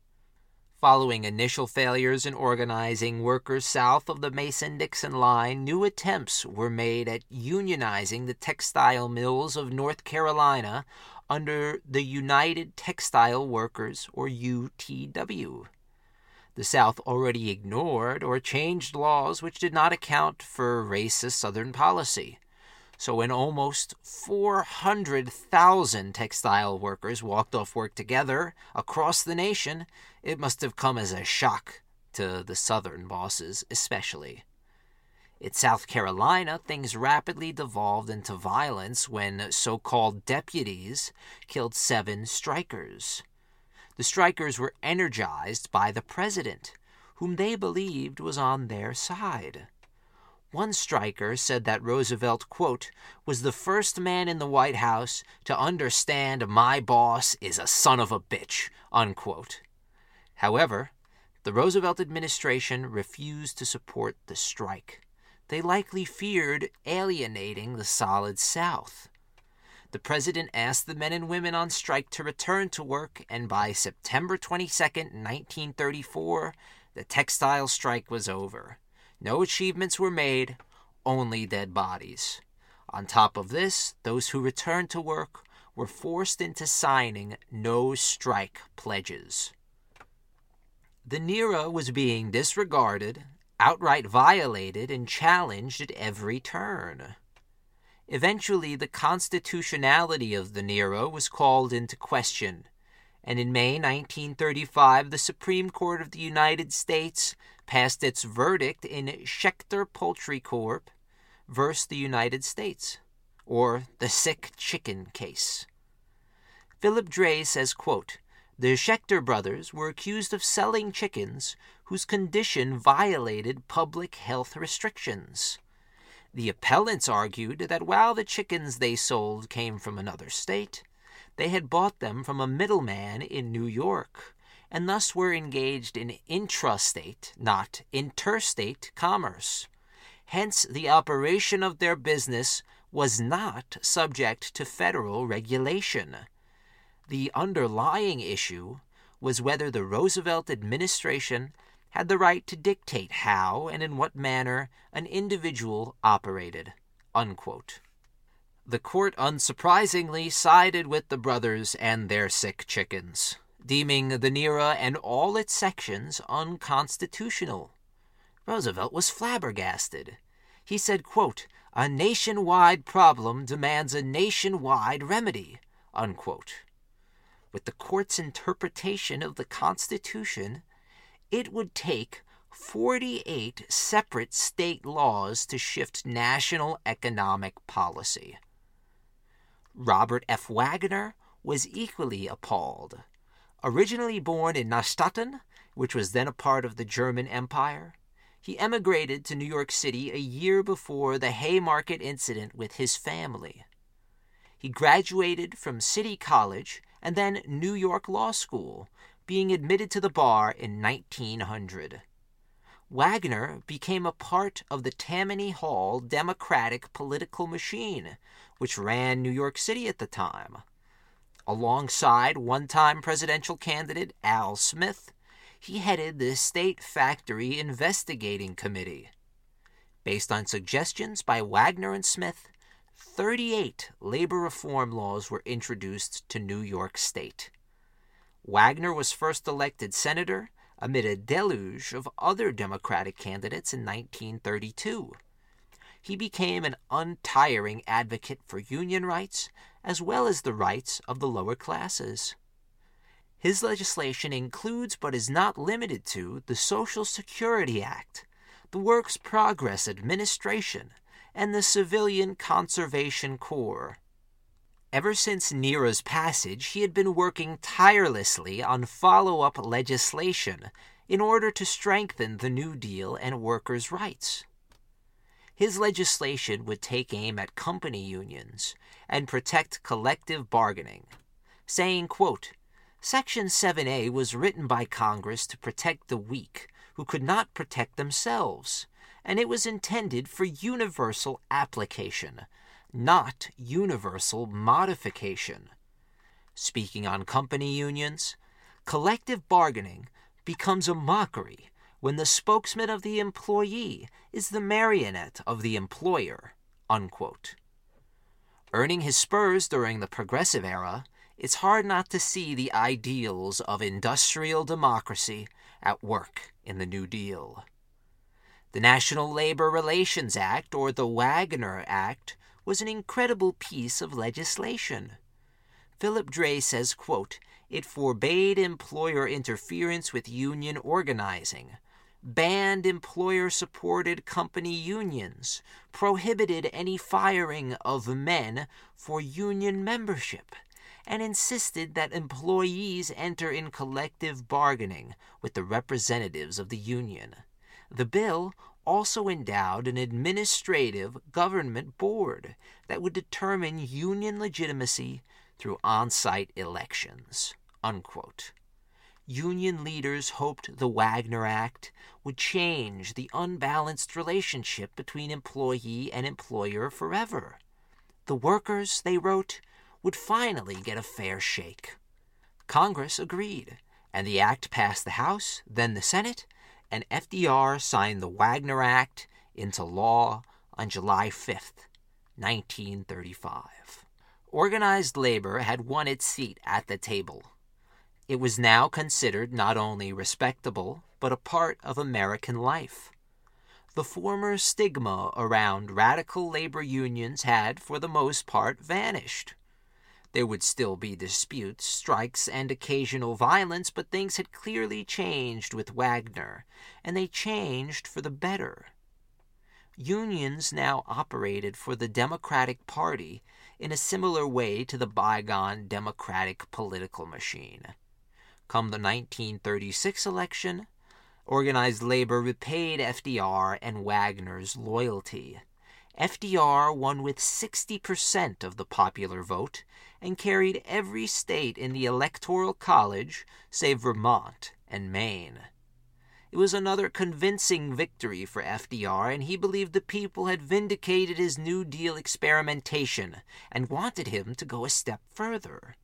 Following initial failures in organizing workers south of the Mason Dixon line, new attempts were made at unionizing the textile mills of North Carolina under the United Textile Workers, or UTW. The South already ignored or changed laws which did not account for racist Southern policy. So when almost 400,000 textile workers walked off work together across the nation, it must have come as a shock to the Southern bosses, especially. In South Carolina, things rapidly devolved into violence when so called deputies killed seven strikers. The strikers were energized by the president, whom they believed was on their side. One striker said that Roosevelt, quote, was the first man in the White House to understand my boss is a son of a bitch, unquote. However, the Roosevelt administration refused to support the strike. They likely feared alienating the Solid South. The president asked the men and women on strike to return to work, and by September 22, 1934, the textile strike was over. No achievements were made, only dead bodies. On top of this, those who returned to work were forced into signing no strike pledges. The NIRA was being disregarded, outright violated, and challenged at every turn. Eventually, the constitutionality of the NIRA was called into question, and in May 1935, the Supreme Court of the United States passed its verdict in Schechter Poultry Corp. versus the United States, or the sick chicken case. Philip Dray says, quote, the Schechter brothers were accused of selling chickens whose condition violated public health restrictions. The appellants argued that while the chickens they sold came from another state, they had bought them from a middleman in New York, and thus were engaged in intrastate, not interstate, commerce. Hence, the operation of their business was not subject to federal regulation. The underlying issue was whether the Roosevelt administration had the right to dictate how and in what manner an individual operated. Unquote. The court unsurprisingly sided with the brothers and their sick chickens, deeming the NIRA and all its sections unconstitutional. Roosevelt was flabbergasted. He said, quote, A nationwide problem demands a nationwide remedy. Unquote. With the court's interpretation of the Constitution, it would take 48 separate state laws to shift national economic policy. Robert F. Wagner was equally appalled. Originally born in Neustadt, which was then a part of the German Empire, he emigrated to New York City a year before the Haymarket incident with his family. He graduated from City College and then New York Law School, being admitted to the bar in 1900. Wagner became a part of the Tammany Hall Democratic political machine, which ran New York City at the time. Alongside one time presidential candidate Al Smith, he headed the State Factory Investigating Committee. Based on suggestions by Wagner and Smith, 38 labor reform laws were introduced to New York State. Wagner was first elected senator amid a deluge of other Democratic candidates in 1932. He became an untiring advocate for union rights as well as the rights of the lower classes. His legislation includes but is not limited to the Social Security Act, the Works Progress Administration, and the Civilian Conservation Corps. Ever since NIRA's passage, he had been working tirelessly on follow up legislation in order to strengthen the New Deal and workers' rights. His legislation would take aim at company unions and protect collective bargaining, saying, quote, Section 7A was written by Congress to protect the weak who could not protect themselves, and it was intended for universal application, not universal modification. Speaking on company unions, collective bargaining becomes a mockery when the spokesman of the employee is the marionette of the employer. Unquote. Earning his spurs during the Progressive era, it's hard not to see the ideals of industrial democracy at work in the New Deal. The National Labor Relations Act, or the Wagner Act, was an incredible piece of legislation. Philip Dray says, quote, it forbade employer interference with union organizing, banned employer supported company unions, prohibited any firing of men for union membership, and insisted that employees enter in collective bargaining with the representatives of the union. The bill also endowed an administrative government board that would determine union legitimacy through on site elections. Unquote. Union leaders hoped the Wagner Act would change the unbalanced relationship between employee and employer forever. The workers, they wrote, would finally get a fair shake. Congress agreed, and the act passed the House, then the Senate, and FDR signed the Wagner Act into law on July 5th, 1935. Organized labor had won its seat at the table. It was now considered not only respectable, but a part of American life. The former stigma around radical labor unions had, for the most part, vanished. There would still be disputes, strikes, and occasional violence, but things had clearly changed with Wagner, and they changed for the better. Unions now operated for the Democratic Party in a similar way to the bygone Democratic political machine. Come the 1936 election, organized labor repaid FDR and Wagner's loyalty. FDR won with 60% of the popular vote and carried every state in the Electoral College save Vermont and Maine. It was another convincing victory for FDR, and he believed the people had vindicated his New Deal experimentation and wanted him to go a step further.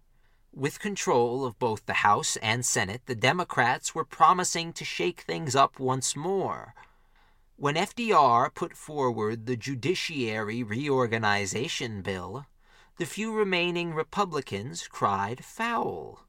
With control of both the House and Senate, the Democrats were promising to shake things up once more. When FDR put forward the Judiciary Reorganization Bill, the few remaining Republicans cried foul.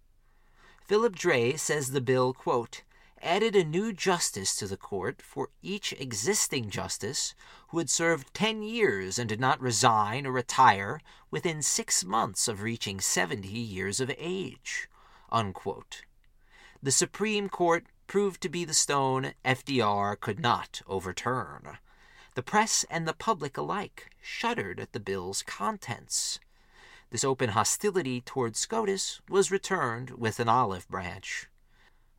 Philip Dray says the bill, quote, added a new justice to the court for each existing justice who had served 10 years and did not resign or retire within six months of reaching 70 years of age. Unquote. The Supreme Court proved to be the stone FDR could not overturn. The press and the public alike shuddered at the bill's contents. This open hostility toward SCOTUS was returned with an olive branch.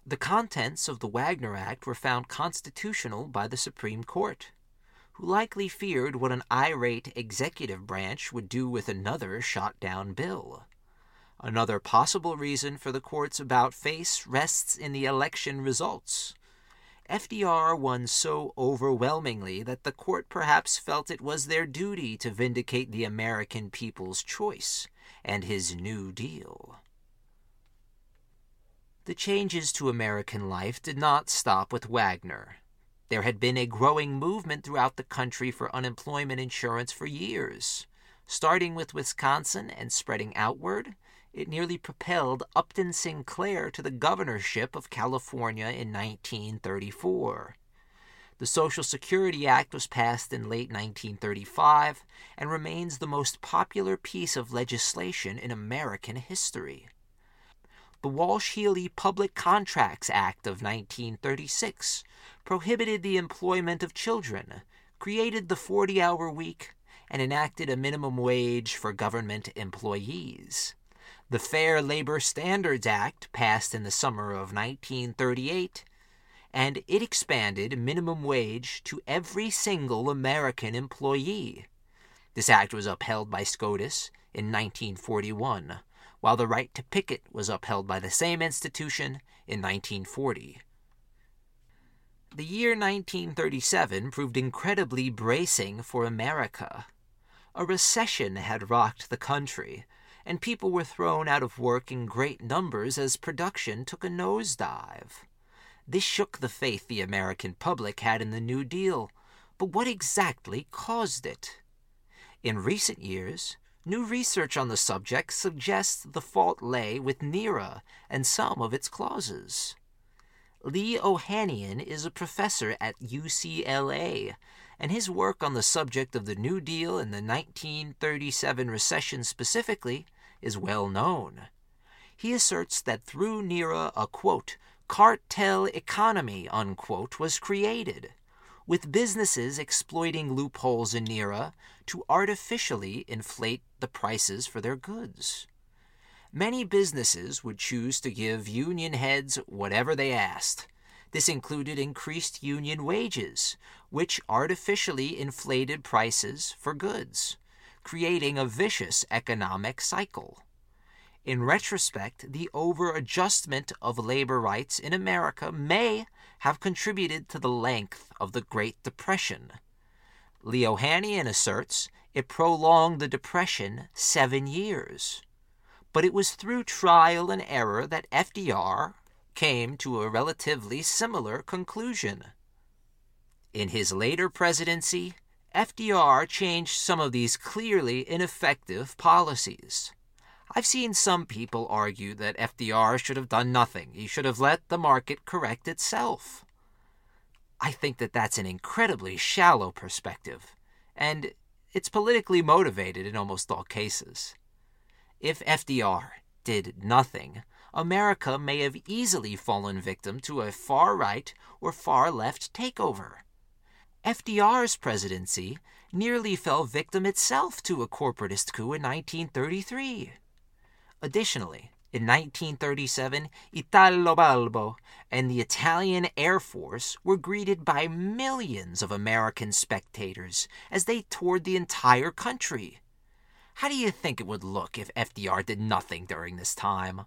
The contents of the Wagner Act were found constitutional by the Supreme Court, who likely feared what an irate executive branch would do with another shot down bill. Another possible reason for the court's about face rests in the election results. FDR won so overwhelmingly that the court perhaps felt it was their duty to vindicate the American people's choice and his New Deal. The changes to American life did not stop with Wagner. There had been a growing movement throughout the country for unemployment insurance for years. Starting with Wisconsin and spreading outward, it nearly propelled Upton Sinclair to the governorship of California in 1934. The Social Security Act was passed in late 1935 and remains the most popular piece of legislation in American history. The Walsh-Healey Public Contracts Act of 1936 prohibited the employment of children, created the 40-hour week, and enacted a minimum wage for government employees. The Fair Labor Standards Act passed in the summer of 1938 and it expanded minimum wage to every single American employee. This act was upheld by SCOTUS in 1941, while the right to picket was upheld by the same institution in 1940. The year 1937 proved incredibly bracing for America. A recession had rocked the country, and people were thrown out of work in great numbers as production took a nosedive. This shook the faith the American public had in the New Deal. But what exactly caused it? In recent years, new research on the subject suggests the fault lay with NIRA and some of its clauses. Lee Ohanian is a professor at UCLA, and his work on the subject of the New Deal and the 1937 recession specifically is well known. He asserts that through NIRA a quote, cartel economy, unquote, was created, with businesses exploiting loopholes in NIRA to artificially inflate the prices for their goods. Many businesses would choose to give union heads whatever they asked. This included increased union wages, which artificially inflated prices for goods, creating a vicious economic cycle. In retrospect, the over-adjustment of labor rights in America may have contributed to the length of the Great Depression. Lee Ohanian asserts it prolonged the Depression seven years. But it was through trial and error that FDR came to a relatively similar conclusion. In his later presidency, FDR changed some of these clearly ineffective policies. I've seen some people argue that FDR should have done nothing. He should have let the market correct itself. I think that that's an incredibly shallow perspective, and it's politically motivated in almost all cases. If FDR did nothing, America may have easily fallen victim to a far right or far left takeover. FDR's presidency nearly fell victim itself to a corporatist coup in 1933. Additionally, in 1937, Italo Balbo and the Italian Air Force were greeted by millions of American spectators as they toured the entire country. How do you think it would look if FDR did nothing during this time?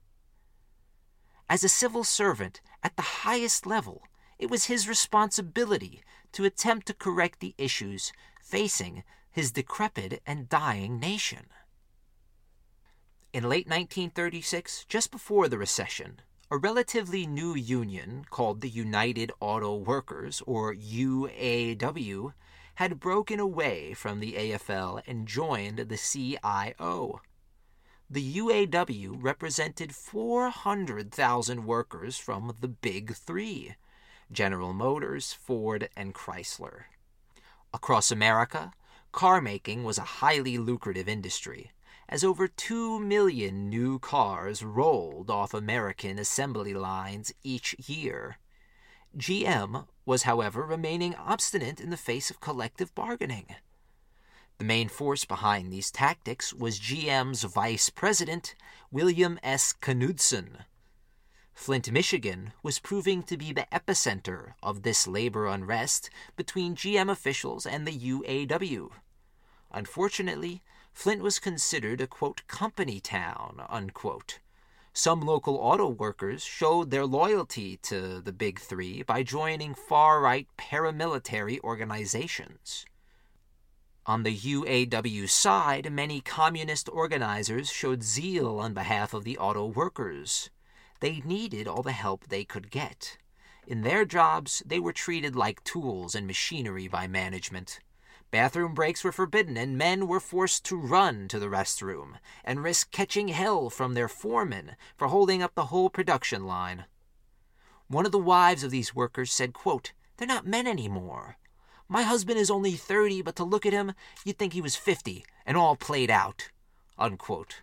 As a civil servant at the highest level, it was his responsibility to attempt to correct the issues facing his decrepit and dying nation. In late 1936, just before the recession, a relatively new union called the United Auto Workers, or UAW, had broken away from the AFL and joined the CIO. The UAW represented 400,000 workers from the Big Three General Motors, Ford, and Chrysler. Across America, car making was a highly lucrative industry as over 2 million new cars rolled off American assembly lines each year. GM was, however, remaining obstinate in the face of collective bargaining. The main force behind these tactics was GM's vice president, William S. Knudsen. Flint, Michigan was proving to be the epicenter of this labor unrest between GM officials and the UAW. Unfortunately, Flint was considered a quote, company town, unquote. Some local auto workers showed their loyalty to the Big Three by joining far right paramilitary organizations. On the UAW side, many communist organizers showed zeal on behalf of the auto workers. They needed all the help they could get. In their jobs, they were treated like tools and machinery by management. Bathroom breaks were forbidden, and men were forced to run to the restroom and risk catching hell from their foreman for holding up the whole production line. One of the wives of these workers said, quote, They're not men anymore. My husband is only 30, but to look at him, you'd think he was 50 and all played out. Unquote.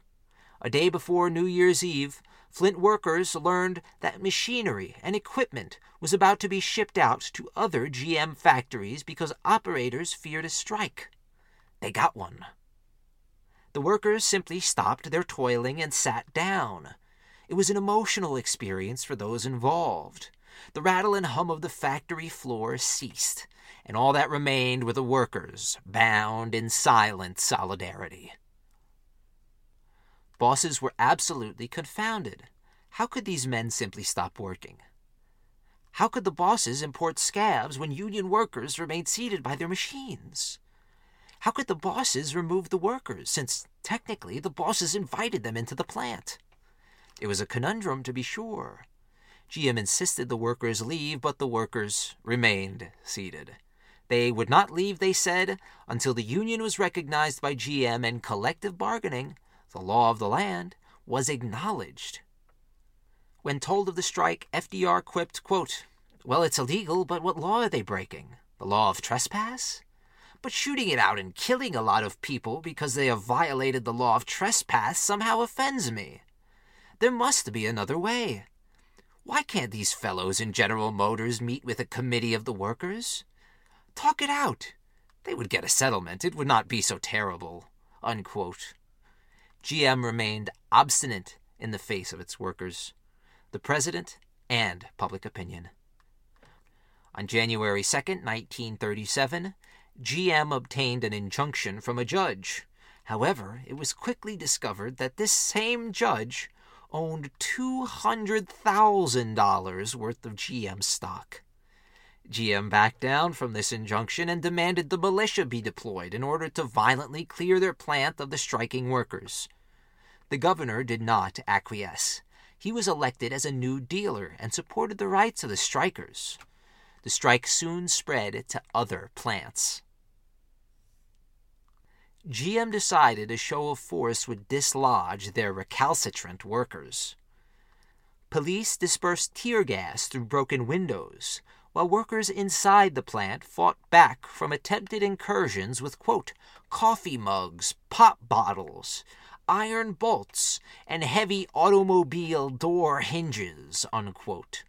A day before New Year's Eve, Flint workers learned that machinery and equipment was about to be shipped out to other GM factories because operators feared a strike. They got one. The workers simply stopped their toiling and sat down. It was an emotional experience for those involved. The rattle and hum of the factory floor ceased, and all that remained were the workers, bound in silent solidarity. Bosses were absolutely confounded. How could these men simply stop working? How could the bosses import scabs when union workers remained seated by their machines? How could the bosses remove the workers, since technically the bosses invited them into the plant? It was a conundrum, to be sure. GM insisted the workers leave, but the workers remained seated. They would not leave, they said, until the union was recognized by GM and collective bargaining the law of the land, was acknowledged. When told of the strike, FDR quipped, quote, Well, it's illegal, but what law are they breaking? The law of trespass? But shooting it out and killing a lot of people because they have violated the law of trespass somehow offends me. There must be another way. Why can't these fellows in General Motors meet with a committee of the workers? Talk it out. They would get a settlement. It would not be so terrible. Unquote. GM remained obstinate in the face of its workers, the president, and public opinion. On January 2, 1937, GM obtained an injunction from a judge. However, it was quickly discovered that this same judge owned $200,000 worth of GM stock. GM backed down from this injunction and demanded the militia be deployed in order to violently clear their plant of the striking workers. The governor did not acquiesce. He was elected as a new dealer and supported the rights of the strikers. The strike soon spread to other plants. GM decided a show of force would dislodge their recalcitrant workers. Police dispersed tear gas through broken windows, while workers inside the plant fought back from attempted incursions with, quote, coffee mugs, pop bottles, iron bolts, and heavy automobile door hinges. Unquote.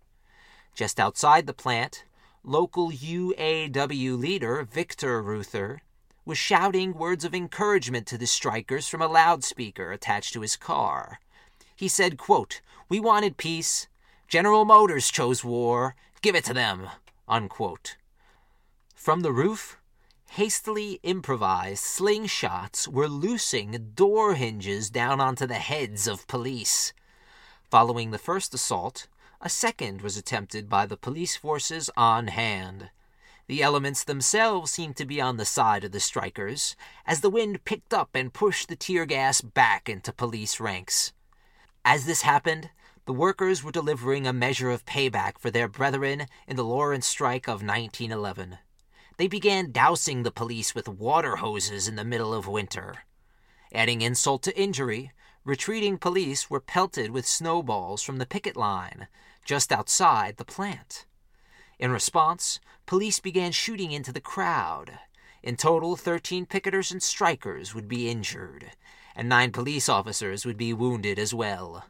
Just outside the plant, local UAW leader Victor Reuther was shouting words of encouragement to the strikers from a loudspeaker attached to his car. He said, quote, We wanted peace. General Motors chose war. Give it to them. Unquote. From the roof, hastily improvised slingshots were loosing door hinges down onto the heads of police. Following the first assault, a second was attempted by the police forces on hand. The elements themselves seemed to be on the side of the strikers, as the wind picked up and pushed the tear gas back into police ranks. As this happened, the workers were delivering a measure of payback for their brethren in the Lawrence strike of 1911 they began dousing the police with water hoses in the middle of winter. Adding insult to injury, retreating police were pelted with snowballs from the picket line just outside the plant. In response, police began shooting into the crowd. In total, 13 picketers and strikers would be injured, and nine police officers would be wounded as well.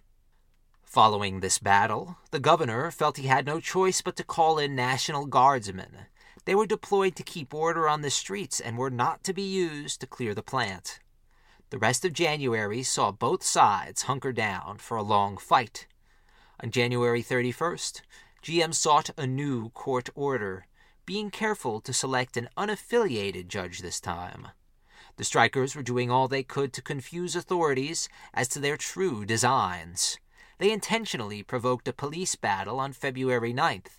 Following this battle, the governor felt he had no choice but to call in National Guardsmen they were deployed to keep order on the streets and were not to be used to clear the plant. The rest of January saw both sides hunker down for a long fight. On January 31st, GM sought a new court order, being careful to select an unaffiliated judge this time. The strikers were doing all they could to confuse authorities as to their true designs. They intentionally provoked a police battle on February 9th,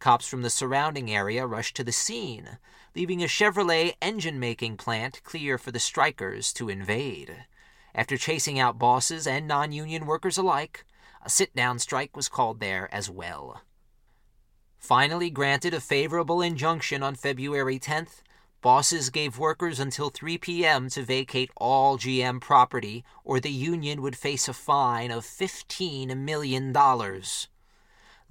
Cops from the surrounding area rushed to the scene, leaving a Chevrolet engine making plant clear for the strikers to invade. After chasing out bosses and non union workers alike, a sit down strike was called there as well. Finally granted a favorable injunction on February 10th, bosses gave workers until 3 p.m. to vacate all GM property, or the union would face a fine of $15 million.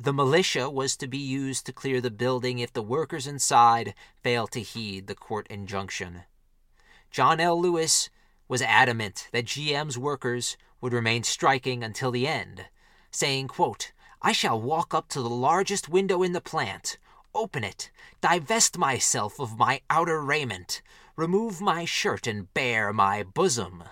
The militia was to be used to clear the building if the workers inside failed to heed the court injunction. John L. Lewis was adamant that GM's workers would remain striking until the end. saying, quote, I shall walk up to the largest window in the plant, open it, divest myself of my outer raiment, remove my shirt and bare my bosom.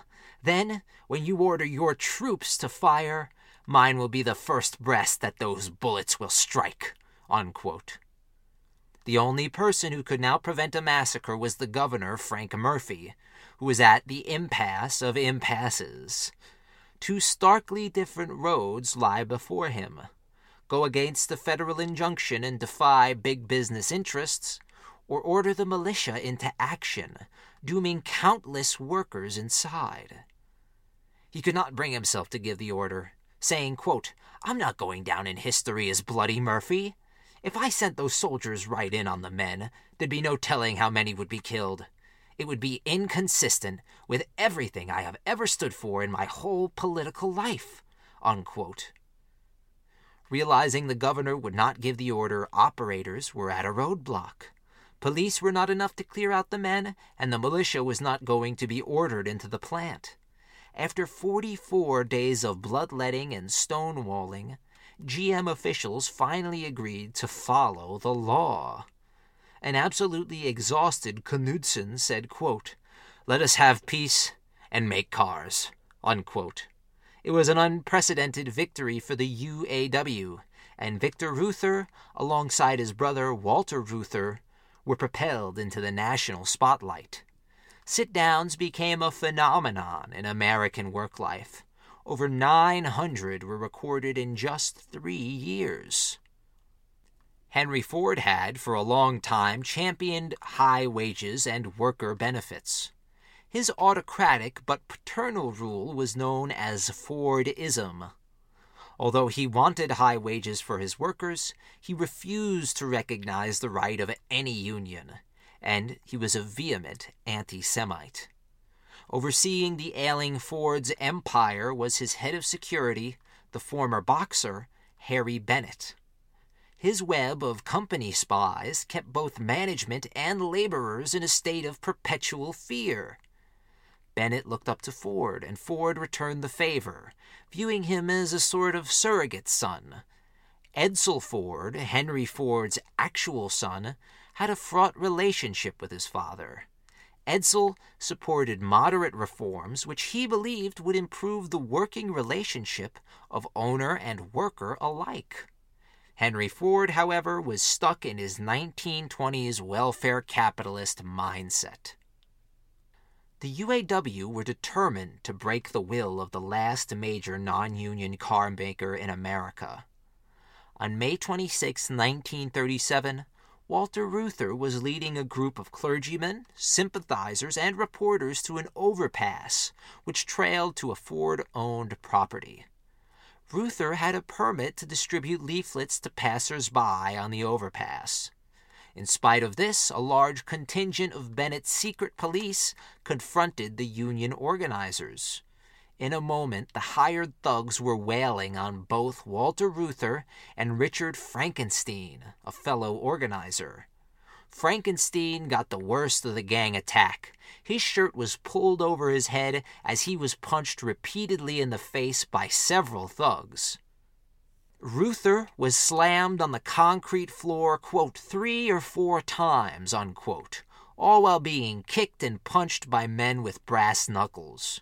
Then, when you order your troops to fire, mine will be the first breast that those bullets will strike. Unquote. The only person who could now prevent a massacre was the governor, Frank Murphy, who was at the impasse of impasses. Two starkly different roads lie before him go against the federal injunction and defy big business interests, or order the militia into action, dooming countless workers inside. He could not bring himself to give the order, saying, quote, I'm not going down in history as Bloody Murphy. If I sent those soldiers right in on the men, there'd be no telling how many would be killed. It would be inconsistent with everything I have ever stood for in my whole political life. Unquote. Realizing the governor would not give the order, operators were at a roadblock. Police were not enough to clear out the men, and the militia was not going to be ordered into the plant. After 44 days of bloodletting and stonewalling, GM officials finally agreed to follow the law. An absolutely exhausted Knudsen said, quote, Let us have peace and make cars. Unquote. It was an unprecedented victory for the UAW, and Victor Reuther, alongside his brother Walter Reuther, were propelled into the national spotlight. Sit downs became a phenomenon in American work life. Over 900 were recorded in just three years. Henry Ford had, for a long time, championed high wages and worker benefits. His autocratic but paternal rule was known as Fordism. Although he wanted high wages for his workers, he refused to recognize the right of any union, and he was a vehement anti Semite. Overseeing the ailing Ford's empire was his head of security, the former boxer, Harry Bennett. His web of company spies kept both management and laborers in a state of perpetual fear. Bennett looked up to Ford, and Ford returned the favor, viewing him as a sort of surrogate son. Edsel Ford, Henry Ford's actual son, had a fraught relationship with his father. Edsel supported moderate reforms which he believed would improve the working relationship of owner and worker alike. Henry Ford, however, was stuck in his 1920s welfare capitalist mindset. The UAW were determined to break the will of the last major non union car maker in America. On May 26, 1937, Walter Reuther was leading a group of clergymen, sympathizers, and reporters to an overpass which trailed to a Ford owned property. Reuther had a permit to distribute leaflets to passers by on the overpass. In spite of this, a large contingent of Bennett's secret police confronted the union organizers. In a moment, the hired thugs were wailing on both Walter Reuther and Richard Frankensteen, a fellow organizer. Frankensteen got the worst of the gang attack. His shirt was pulled over his head as he was punched repeatedly in the face by several thugs. Reuther was slammed on the concrete floor, quote, three or four times, unquote, all while being kicked and punched by men with brass knuckles.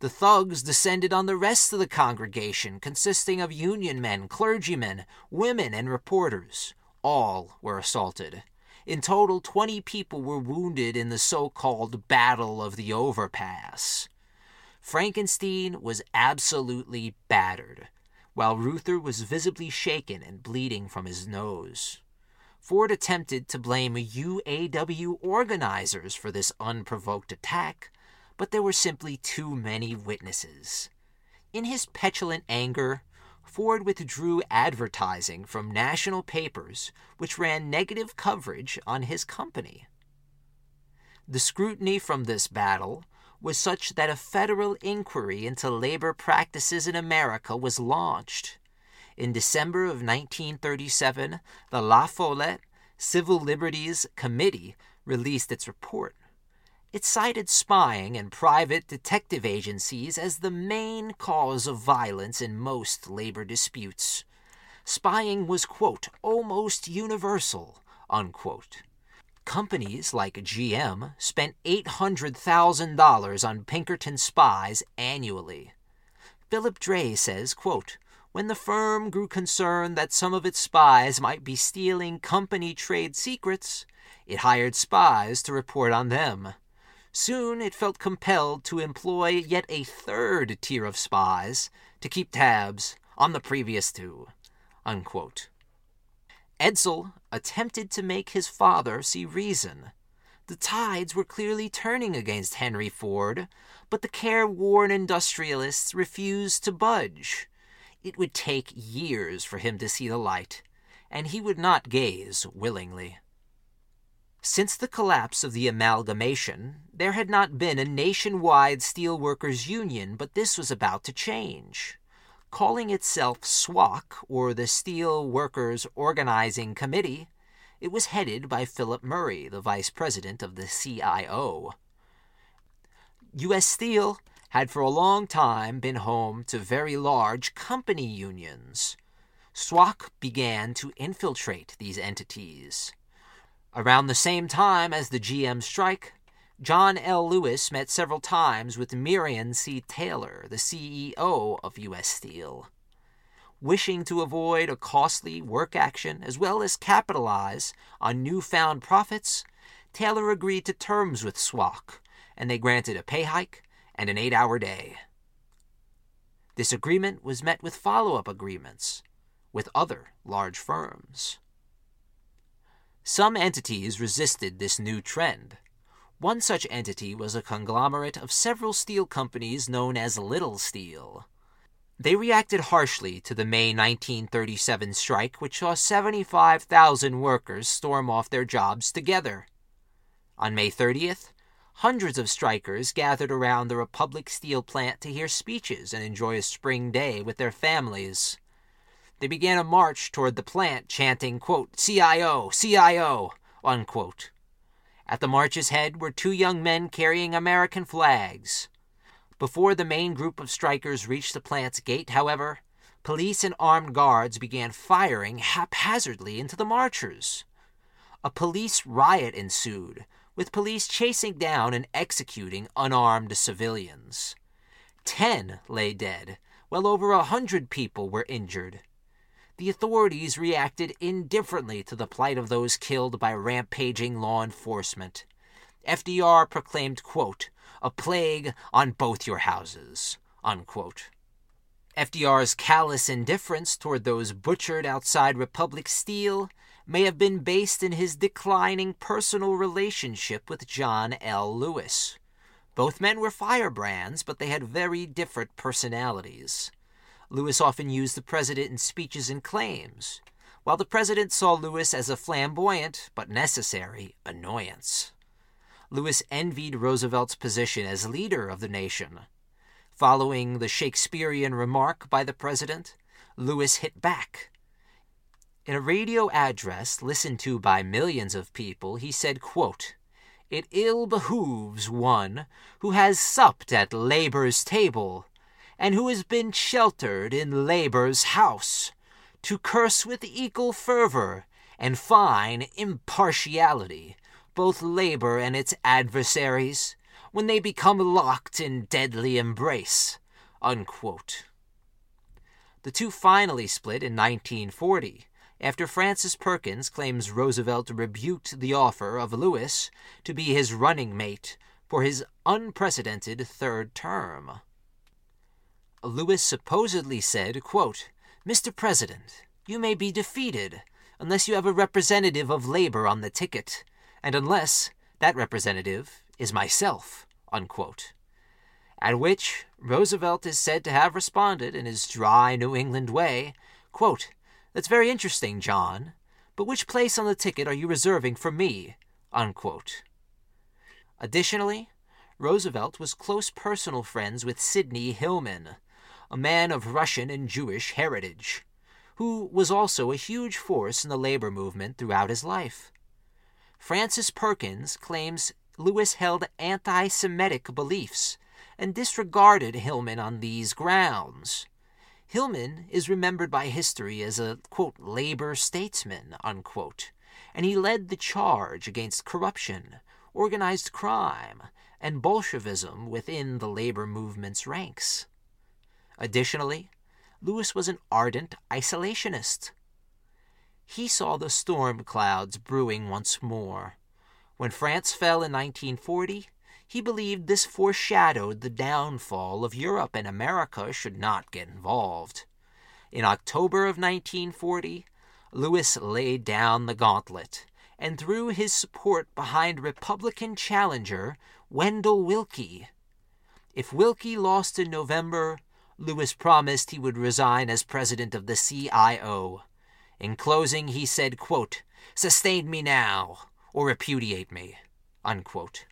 The thugs descended on the rest of the congregation, consisting of union men, clergymen, women, and reporters. All were assaulted. In total, 20 people were wounded in the so called Battle of the Overpass. Frankensteen was absolutely battered while Reuther was visibly shaken and bleeding from his nose. Ford attempted to blame UAW organizers for this unprovoked attack, but there were simply too many witnesses. In his petulant anger, Ford withdrew advertising from national papers which ran negative coverage on his company. The scrutiny from this battle was such that a federal inquiry into labor practices in America was launched. In December of 1937, the La Follette Civil Liberties Committee released its report. It cited spying and private detective agencies as the main cause of violence in most labor disputes. Spying was, quote, almost universal, unquote. Companies like GM spent $800,000 on Pinkerton spies annually. Philip Dray says, quote, when the firm grew concerned that some of its spies might be stealing company trade secrets, it hired spies to report on them. Soon it felt compelled to employ yet a third tier of spies to keep tabs on the previous two. Unquote. Edsel attempted to make his father see reason. The tides were clearly turning against Henry Ford, but the careworn industrialists refused to budge. It would take years for him to see the light, and he would not gaze willingly. Since the collapse of the amalgamation, there had not been a nationwide steelworkers union, but this was about to change. Calling itself SWOC, or the Steel Workers Organizing Committee, it was headed by Philip Murray, the vice president of the CIO. U.S. Steel had for a long time been home to very large company unions. SWOC began to infiltrate these entities. Around the same time as the GM strike, John L. Lewis met several times with Myron C. Taylor, the CEO of U.S. Steel. Wishing to avoid a costly work action as well as capitalize on newfound profits, Taylor agreed to terms with SWOC, and they granted a pay hike and an eight hour day. This agreement was met with follow up agreements with other large firms. Some entities resisted this new trend. One such entity was a conglomerate of several steel companies known as Little Steel. They reacted harshly to the May 1937 strike, which saw 75,000 workers storm off their jobs together. On May 30th, hundreds of strikers gathered around the Republic Steel plant to hear speeches and enjoy a spring day with their families. They began a march toward the plant, chanting, quote, CIO, CIO, unquote. At the march's head were two young men carrying American flags. Before the main group of strikers reached the plant's gate, however, police and armed guards began firing haphazardly into the marchers. A police riot ensued, with police chasing down and executing unarmed civilians. Ten lay dead, while over a hundred people were injured. The authorities reacted indifferently to the plight of those killed by rampaging law enforcement. FDR proclaimed, quote, a plague on both your houses, unquote. FDR's callous indifference toward those butchered outside Republic Steel may have been based in his declining personal relationship with John L. Lewis. Both men were firebrands, but they had very different personalities. Lewis often used the president in speeches and claims, while the president saw Lewis as a flamboyant but necessary annoyance. Lewis envied Roosevelt's position as leader of the nation. Following the Shakespearean remark by the president, Lewis hit back in a radio address listened to by millions of people, he said, quote, It ill behooves one who has supped at labor's table, and who has been sheltered in labor's house, to curse with equal fervor and fine impartiality both labor and its adversaries when they become locked in deadly embrace. Unquote. The two finally split in 1940 after Frances Perkins claims Roosevelt rebuked the offer of Lewis to be his running mate for his unprecedented third term. Lewis supposedly said, quote, Mr. President, you may be defeated unless you have a representative of labor on the ticket, and unless that representative is myself. Unquote. At which Roosevelt is said to have responded in his dry New England way, quote, that's very interesting, John, but which place on the ticket are you reserving for me? Unquote. Additionally, Roosevelt was close personal friends with Sidney Hillman, a man of Russian and Jewish heritage, who was also a huge force in the labor movement throughout his life. Frances Perkins claims Lewis held anti Semitic beliefs and disregarded Hillman on these grounds. Hillman is remembered by history as a, quote, labor statesman, unquote, and he led the charge against corruption, organized crime, and Bolshevism within the labor movement's ranks. Additionally, Lewis was an ardent isolationist. He saw the storm clouds brewing once more. When France fell in 1940, he believed this foreshadowed the downfall of Europe and America should not get involved. In October of 1940, Lewis laid down the gauntlet and threw his support behind Republican challenger Wendell Willkie. If Willkie lost in November, Lewis promised he would resign as president of the CIO. In closing, he said, quote, Sustain me now, or repudiate me. Unquote.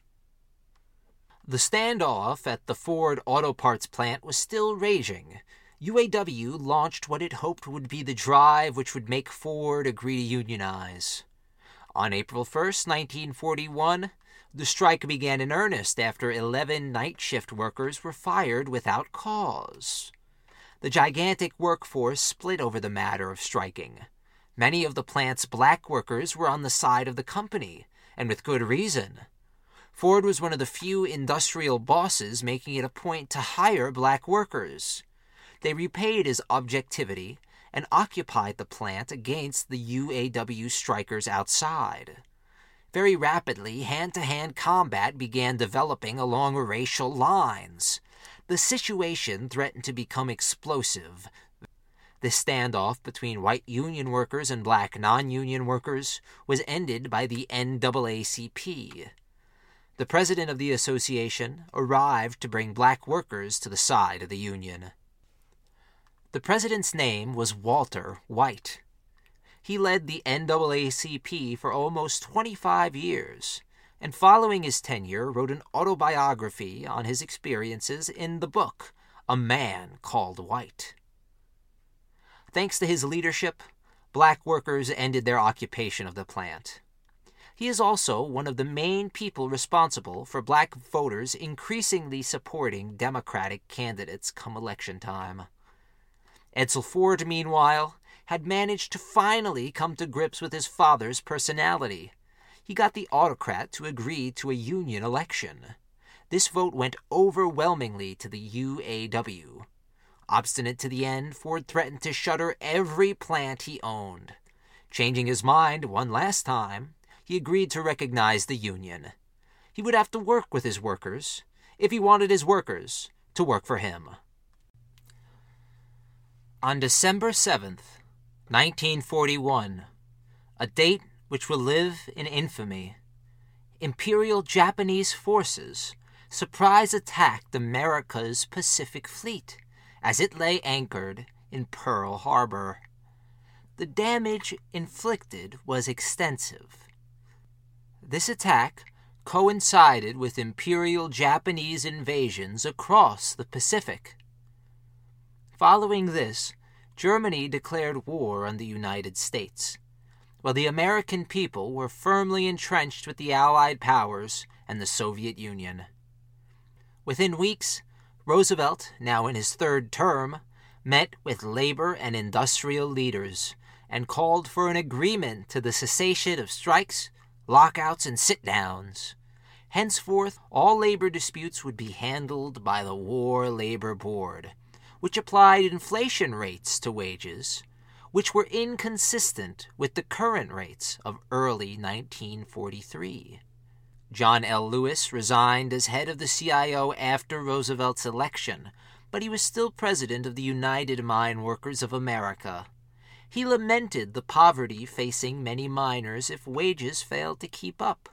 The standoff at the Ford Auto Parts plant was still raging. UAW launched what it hoped would be the drive which would make Ford agree to unionize. On April 1, 1941, the strike began in earnest after 11 night shift workers were fired without cause. The gigantic workforce split over the matter of striking. Many of the plant's black workers were on the side of the company, and with good reason. Ford was one of the few industrial bosses making it a point to hire black workers. They repaid his objectivity and occupied the plant against the UAW strikers outside. Very rapidly, hand to hand combat began developing along racial lines. The situation threatened to become explosive. The standoff between white union workers and black non union workers was ended by the NAACP the president of the association arrived to bring black workers to the side of the union. The president's name was Walter White. He led the NAACP for almost 25 years, and following his tenure, wrote an autobiography on his experiences in the book, A Man Called White. Thanks to his leadership, black workers ended their occupation of the plant. He is also one of the main people responsible for black voters increasingly supporting Democratic candidates come election time. Edsel Ford, meanwhile, had managed to finally come to grips with his father's personality. He got the autocrat to agree to a union election. This vote went overwhelmingly to the UAW. Obstinate to the end, Ford threatened to shutter every plant he owned. Changing his mind one last time, he agreed to recognize the union. He would have to work with his workers if he wanted his workers to work for him. On December 7th, 1941, a date which will live in infamy, Imperial Japanese forces surprise attacked America's Pacific Fleet as it lay anchored in Pearl Harbor. The damage inflicted was extensive. This attack coincided with Imperial Japanese invasions across the Pacific. Following this, Germany declared war on the United States, while the American people were firmly entrenched with the Allied powers and the Soviet Union. Within weeks, Roosevelt, now in his third term, met with labor and industrial leaders and called for an agreement to the cessation of strikes lockouts, and sit downs. Henceforth, all labor disputes would be handled by the War Labor Board, which applied inflation rates to wages, which were inconsistent with the current rates of early 1943. John L. Lewis resigned as head of the CIO after Roosevelt's election, but he was still president of the United Mine Workers of America. He lamented the poverty facing many miners if wages failed to keep up.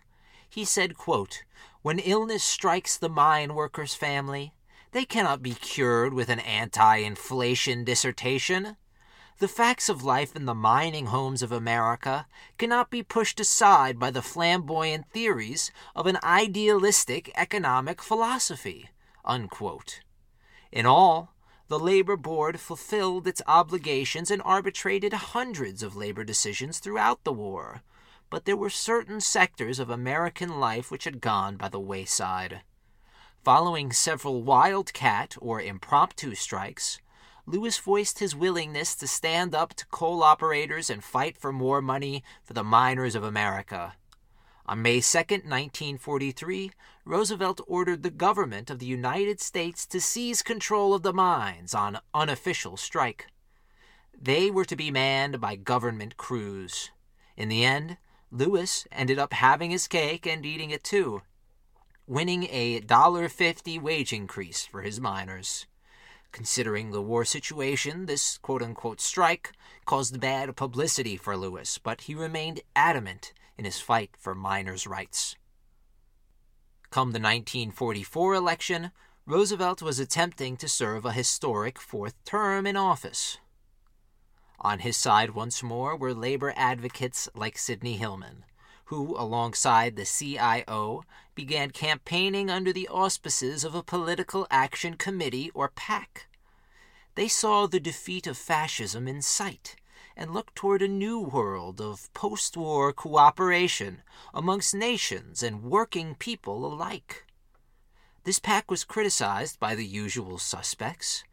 He said, quote, When illness strikes the mine worker's family, they cannot be cured with an anti inflation dissertation. The facts of life in the mining homes of America cannot be pushed aside by the flamboyant theories of an idealistic economic philosophy. Unquote. In all, the Labor Board fulfilled its obligations and arbitrated hundreds of labor decisions throughout the war, but there were certain sectors of American life which had gone by the wayside. Following several wildcat or impromptu strikes, Lewis voiced his willingness to stand up to coal operators and fight for more money for the miners of America. On May 2, 1943, Roosevelt ordered the government of the United States to seize control of the mines on unofficial strike. They were to be manned by government crews. In the end, Lewis ended up having his cake and eating it too, winning a $1.50 wage increase for his miners. Considering the war situation, this quote unquote strike caused bad publicity for Lewis, but he remained adamant in his fight for miners' rights. Come the 1944 election, Roosevelt was attempting to serve a historic fourth term in office. On his side once more were labor advocates like Sidney Hillman, who, alongside the CIO, began campaigning under the auspices of a Political Action Committee, or PAC. They saw the defeat of fascism in sight and looked toward a new world of post war cooperation amongst nations and working people alike. This PAC was criticized by the usual suspects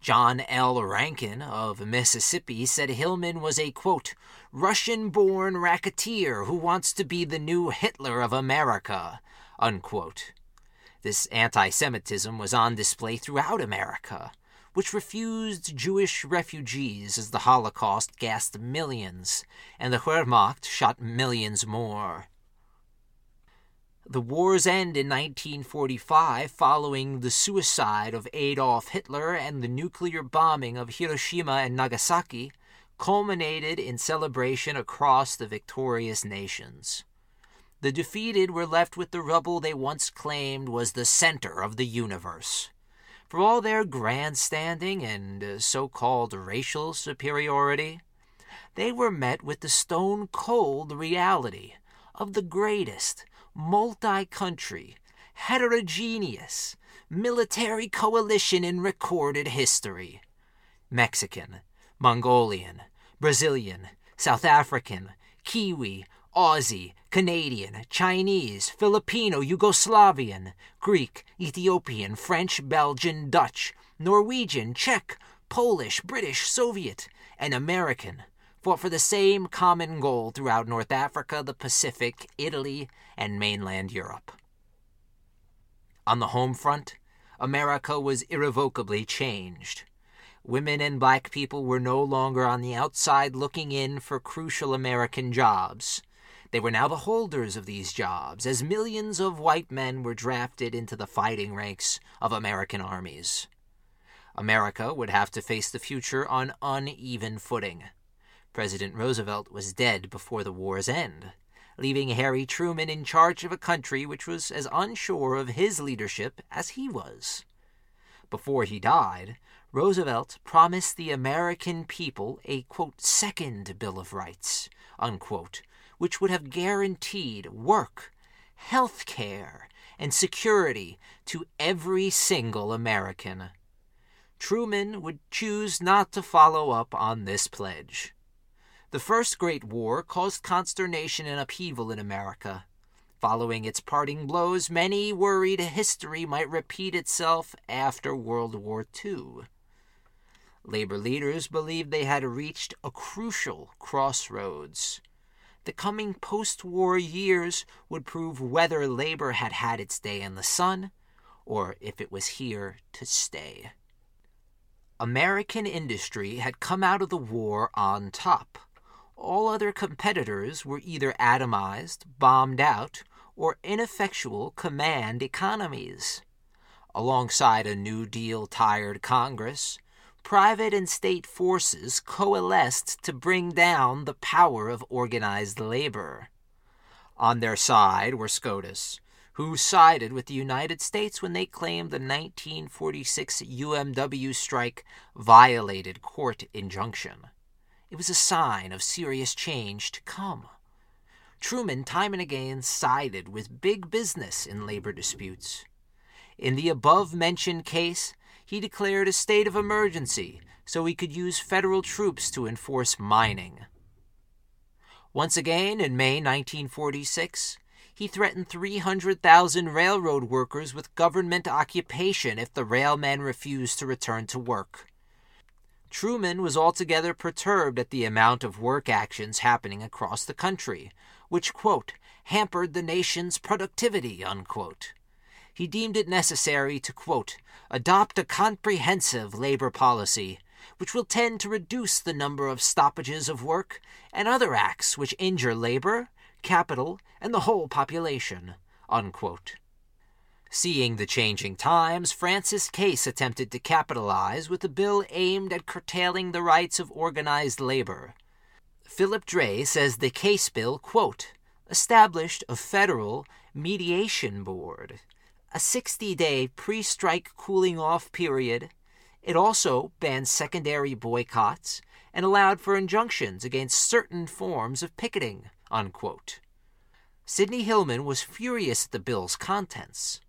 John L. Rankin of Mississippi said Hillman was a, quote, Russian born racketeer who wants to be the new Hitler of America, unquote. This anti Semitism was on display throughout America, which refused Jewish refugees as the Holocaust gassed millions and the Wehrmacht shot millions more. The war's end in 1945, following the suicide of Adolf Hitler and the nuclear bombing of Hiroshima and Nagasaki, culminated in celebration across the victorious nations. The defeated were left with the rubble they once claimed was the center of the universe. For all their grandstanding and uh, so called racial superiority, they were met with the stone cold reality of the greatest multi country, heterogeneous, military coalition in recorded history. Mexican, Mongolian, Brazilian, South African, Kiwi, Aussie, Canadian, Chinese, Filipino, Yugoslavian, Greek, Ethiopian, French, Belgian, Dutch, Norwegian, Czech, Polish, British, Soviet, and American fought for the same common goal throughout North Africa, the Pacific, Italy, and mainland Europe. On the home front, America was irrevocably changed. Women and black people were no longer on the outside looking in for crucial American jobs. They were now the holders of these jobs, as millions of white men were drafted into the fighting ranks of American armies. America would have to face the future on uneven footing. President Roosevelt was dead before the war's end, leaving Harry Truman in charge of a country which was as unsure of his leadership as he was. Before he died, Roosevelt promised the American people a quote, second Bill of Rights, unquote, which would have guaranteed work, health care, and security to every single American. Truman would choose not to follow up on this pledge. The First Great War caused consternation and upheaval in America. Following its parting blows, many worried history might repeat itself after World War II. Labor leaders believed they had reached a crucial crossroads. The coming post war years would prove whether labor had had its day in the sun or if it was here to stay. American industry had come out of the war on top all other competitors were either atomized, bombed out, or ineffectual command economies. Alongside a New Deal tired Congress, private and state forces coalesced to bring down the power of organized labor. On their side were SCOTUS, who sided with the United States when they claimed the 1946 UMW strike violated court injunction. It was a sign of serious change to come. Truman time and again sided with big business in labor disputes. In the above mentioned case, he declared a state of emergency so he could use federal troops to enforce mining. Once again, in May 1946, he threatened 300,000 railroad workers with government occupation if the railmen refused to return to work. Truman was altogether perturbed at the amount of work actions happening across the country, which, quote, hampered the nation's productivity, unquote. He deemed it necessary to, quote, adopt a comprehensive labor policy which will tend to reduce the number of stoppages of work and other acts which injure labor, capital, and the whole population. Unquote. Seeing the changing times, Francis Case attempted to capitalize with a bill aimed at curtailing the rights of organized labor. Philip Dray says the Case bill, quote, established a federal mediation board, a 60 day pre strike cooling off period. It also banned secondary boycotts and allowed for injunctions against certain forms of picketing. Unquote. Sidney Hillman was furious at the bill's contents.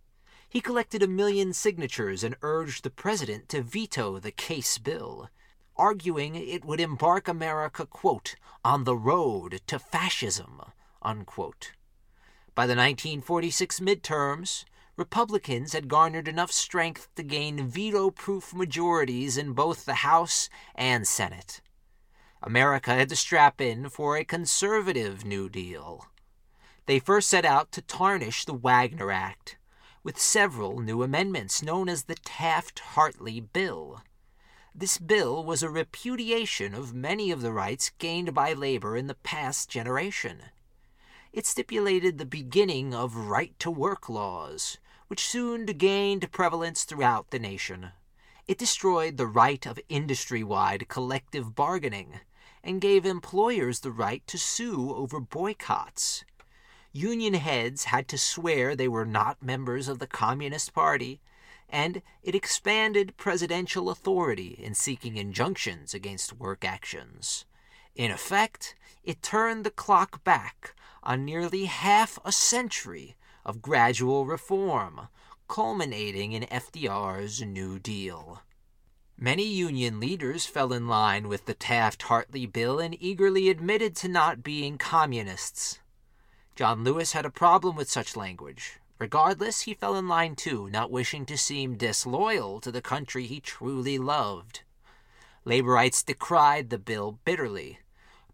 He collected a million signatures and urged the president to veto the case bill, arguing it would embark America, quote, on the road to fascism, unquote. By the 1946 midterms, Republicans had garnered enough strength to gain veto proof majorities in both the House and Senate. America had to strap in for a conservative New Deal. They first set out to tarnish the Wagner Act with several new amendments known as the Taft Hartley Bill. This bill was a repudiation of many of the rights gained by labor in the past generation. It stipulated the beginning of right to work laws, which soon gained prevalence throughout the nation. It destroyed the right of industry wide collective bargaining and gave employers the right to sue over boycotts. Union heads had to swear they were not members of the Communist Party, and it expanded presidential authority in seeking injunctions against work actions. In effect, it turned the clock back on nearly half a century of gradual reform, culminating in FDR's New Deal. Many Union leaders fell in line with the Taft Hartley bill and eagerly admitted to not being communists. John Lewis had a problem with such language. Regardless, he fell in line too, not wishing to seem disloyal to the country he truly loved. Laborites decried the bill bitterly,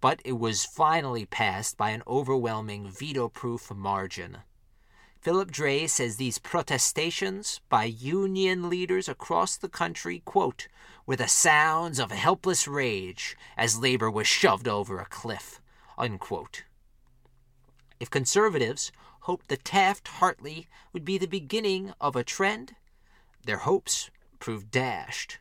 but it was finally passed by an overwhelming veto proof margin. Philip Dray says these protestations by union leaders across the country, quote, were the sounds of helpless rage as labor was shoved over a cliff, unquote. If conservatives hoped the Taft Hartley would be the beginning of a trend, their hopes proved dashed.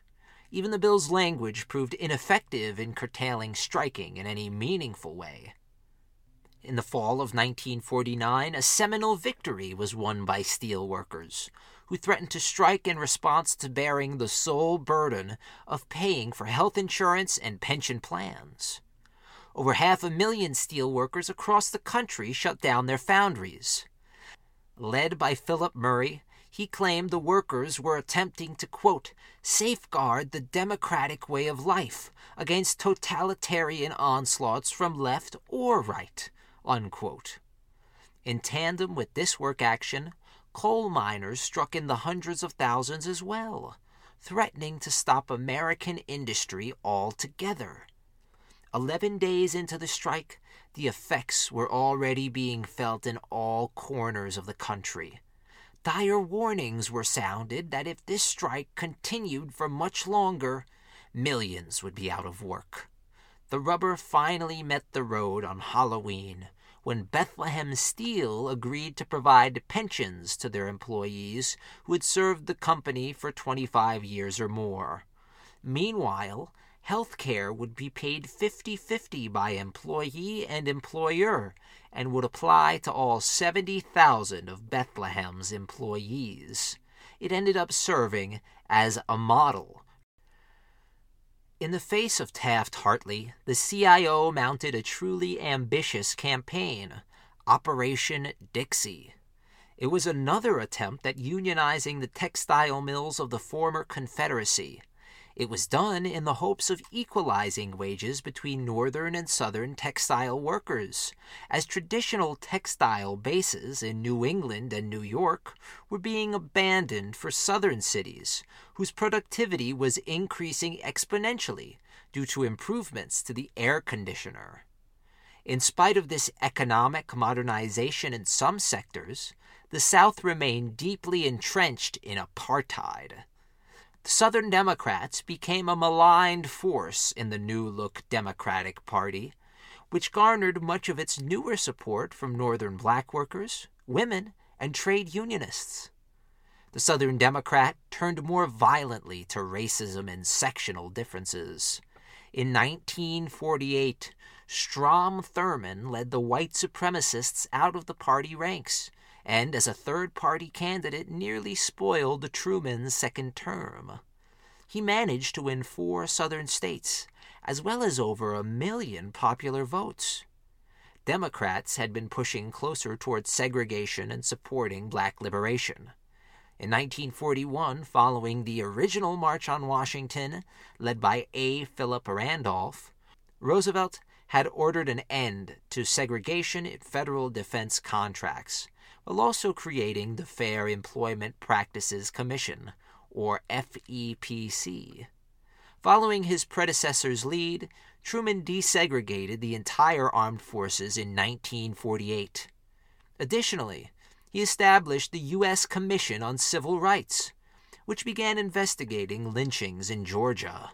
Even the bill's language proved ineffective in curtailing striking in any meaningful way. In the fall of 1949, a seminal victory was won by steel workers, who threatened to strike in response to bearing the sole burden of paying for health insurance and pension plans. Over half a million steelworkers across the country shut down their foundries. Led by Philip Murray, he claimed the workers were attempting to, quote, safeguard the democratic way of life against totalitarian onslaughts from left or right, unquote. In tandem with this work action, coal miners struck in the hundreds of thousands as well, threatening to stop American industry altogether. Eleven days into the strike, the effects were already being felt in all corners of the country. Dire warnings were sounded that if this strike continued for much longer, millions would be out of work. The rubber finally met the road on Halloween when Bethlehem Steel agreed to provide pensions to their employees who had served the company for 25 years or more. Meanwhile, health care would be paid 50 50 by employee and employer and would apply to all 70,000 of Bethlehem's employees. It ended up serving as a model. In the face of Taft Hartley, the CIO mounted a truly ambitious campaign Operation Dixie. It was another attempt at unionizing the textile mills of the former Confederacy It was done in the hopes of equalizing wages between northern and southern textile workers, as traditional textile bases in New England and New York were being abandoned for southern cities, whose productivity was increasing exponentially due to improvements to the air conditioner. In spite of this economic modernization in some sectors, the South remained deeply entrenched in apartheid. The Southern Democrats became a maligned force in the New Look Democratic Party, which garnered much of its newer support from Northern black workers, women, and trade unionists. The Southern Democrat turned more violently to racism and sectional differences. In 1948, Strom Thurmond led the white supremacists out of the party ranks and as a third party candidate nearly spoiled Truman's second term. He managed to win four southern states, as well as over a million popular votes. Democrats had been pushing closer towards segregation and supporting black liberation. In 1941, following the original March on Washington, led by A. Philip Randolph, Roosevelt had ordered an end to segregation in federal defense contracts while also creating the Fair Employment Practices Commission, or FEPC. Following his predecessor's lead, Truman desegregated the entire armed forces in 1948. Additionally, he established the U.S. Commission on Civil Rights, which began investigating lynchings in Georgia.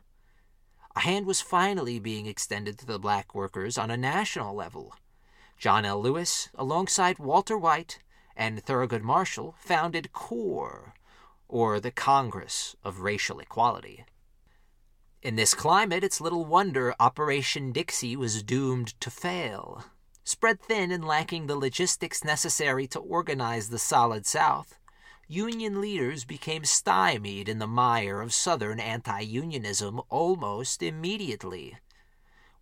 A hand was finally being extended to the black workers on a national level. John L. Lewis, alongside Walter White, and Thurgood Marshall founded CORE, or the Congress of Racial Equality. In this climate, it's little wonder Operation Dixie was doomed to fail. Spread thin and lacking the logistics necessary to organize the Solid South, Union leaders became stymied in the mire of Southern anti unionism almost immediately.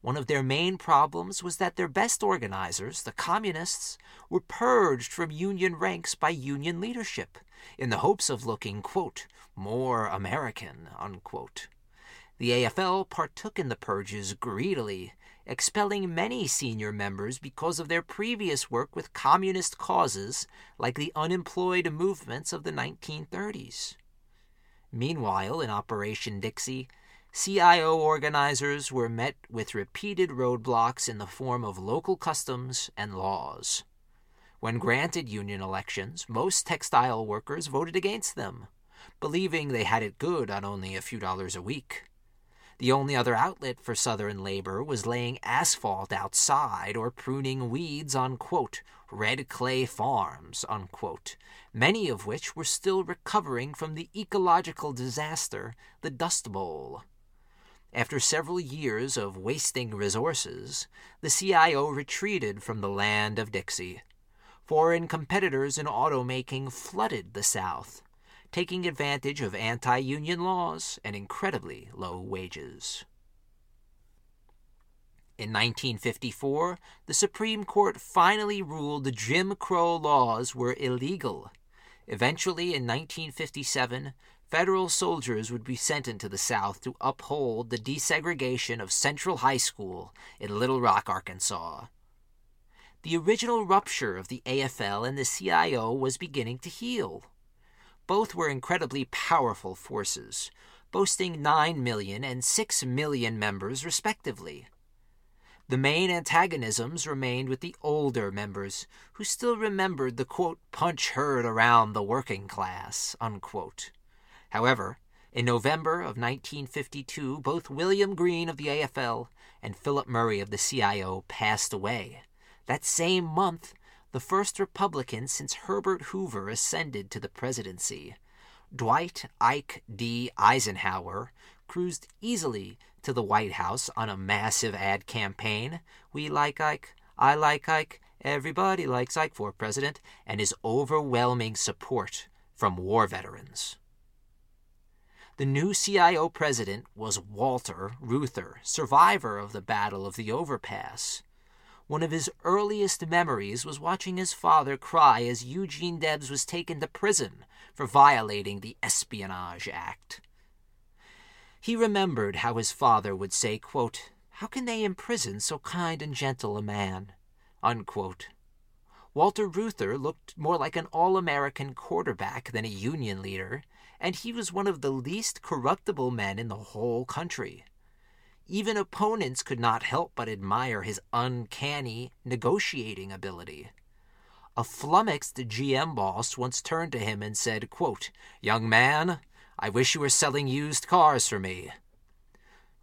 One of their main problems was that their best organizers, the communists, were purged from Union ranks by Union leadership in the hopes of looking, quote, more American, unquote. The AFL partook in the purges greedily, expelling many senior members because of their previous work with communist causes like the unemployed movements of the 1930s. Meanwhile, in Operation Dixie, CIO organizers were met with repeated roadblocks in the form of local customs and laws. When granted union elections, most textile workers voted against them, believing they had it good on only a few dollars a week. The only other outlet for Southern labor was laying asphalt outside or pruning weeds on, quote, red clay farms, unquote, many of which were still recovering from the ecological disaster, the Dust Bowl. After several years of wasting resources, the CIO retreated from the land of Dixie. Foreign competitors in automaking flooded the South, taking advantage of anti union laws and incredibly low wages. In 1954, the Supreme Court finally ruled the Jim Crow laws were illegal. Eventually, in 1957, federal soldiers would be sent into the South to uphold the desegregation of Central High School in Little Rock, Arkansas. The original rupture of the AFL and the CIO was beginning to heal. Both were incredibly powerful forces, boasting 9 million and 6 million members respectively. The main antagonisms remained with the older members, who still remembered the quote, punch heard around the working class, unquote. However, in November of 1952, both William Green of the AFL and Philip Murray of the CIO passed away. That same month, the first Republican since Herbert Hoover ascended to the presidency. Dwight Ike D. Eisenhower cruised easily to the White House on a massive ad campaign. We like Ike, I like Ike, everybody likes Ike for president, and his overwhelming support from war veterans. The new CIO president was Walter Reuther, survivor of the Battle of the Overpass. One of his earliest memories was watching his father cry as Eugene Debs was taken to prison for violating the Espionage Act. He remembered how his father would say, quote, How can they imprison so kind and gentle a man? Unquote. Walter Reuther looked more like an all American quarterback than a Union leader, and he was one of the least corruptible men in the whole country. Even opponents could not help but admire his uncanny negotiating ability. A flummoxed GM boss once turned to him and said, quote, Young man, I wish you were selling used cars for me.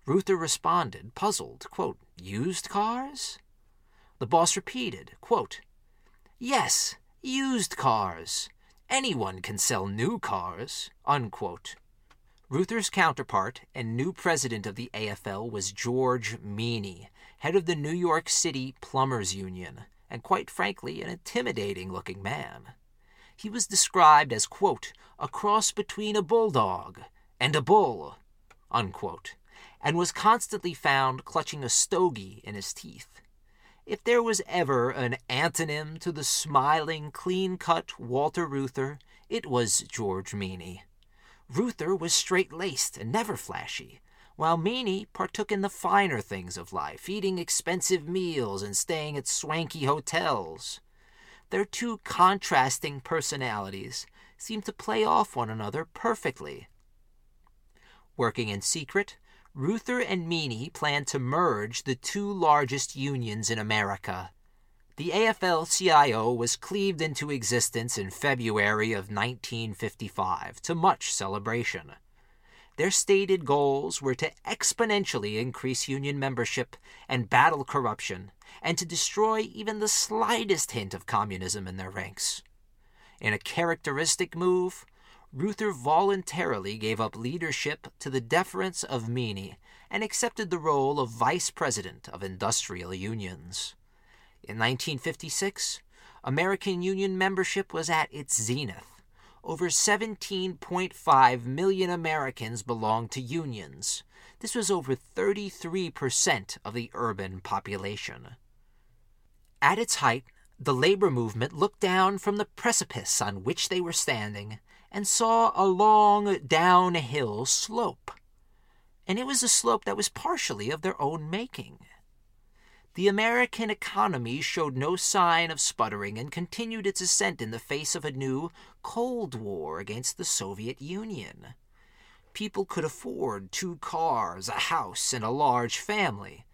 Reuther responded, puzzled, quote, Used cars? The boss repeated, quote, Yes, used cars. Anyone can sell new cars. Unquote. Reuther's counterpart and new president of the AFL was George Meany, head of the New York City Plumbers Union, and quite frankly, an intimidating looking man. He was described as, quote, a cross between a bulldog and a bull, unquote, and was constantly found clutching a stogie in his teeth. If there was ever an antonym to the smiling, clean cut Walter Reuther, it was George Meany. Reuther was straight laced and never flashy, while Meany partook in the finer things of life, eating expensive meals and staying at swanky hotels. Their two contrasting personalities seemed to play off one another perfectly. Working in secret, Reuther and Meany planned to merge the two largest unions in America. The AFL CIO was cleaved into existence in February of 1955 to much celebration. Their stated goals were to exponentially increase union membership and battle corruption, and to destroy even the slightest hint of communism in their ranks. In a characteristic move, Reuther voluntarily gave up leadership to the deference of Meany and accepted the role of vice president of industrial unions. In 1956, American union membership was at its zenith. Over 17.5 million Americans belonged to unions. This was over 33% of the urban population. At its height, the labor movement looked down from the precipice on which they were standing and saw a long downhill slope. And it was a slope that was partially of their own making. The American economy showed no sign of sputtering and continued its ascent in the face of a new Cold War against the Soviet Union. People could afford two cars, a house, and a large family,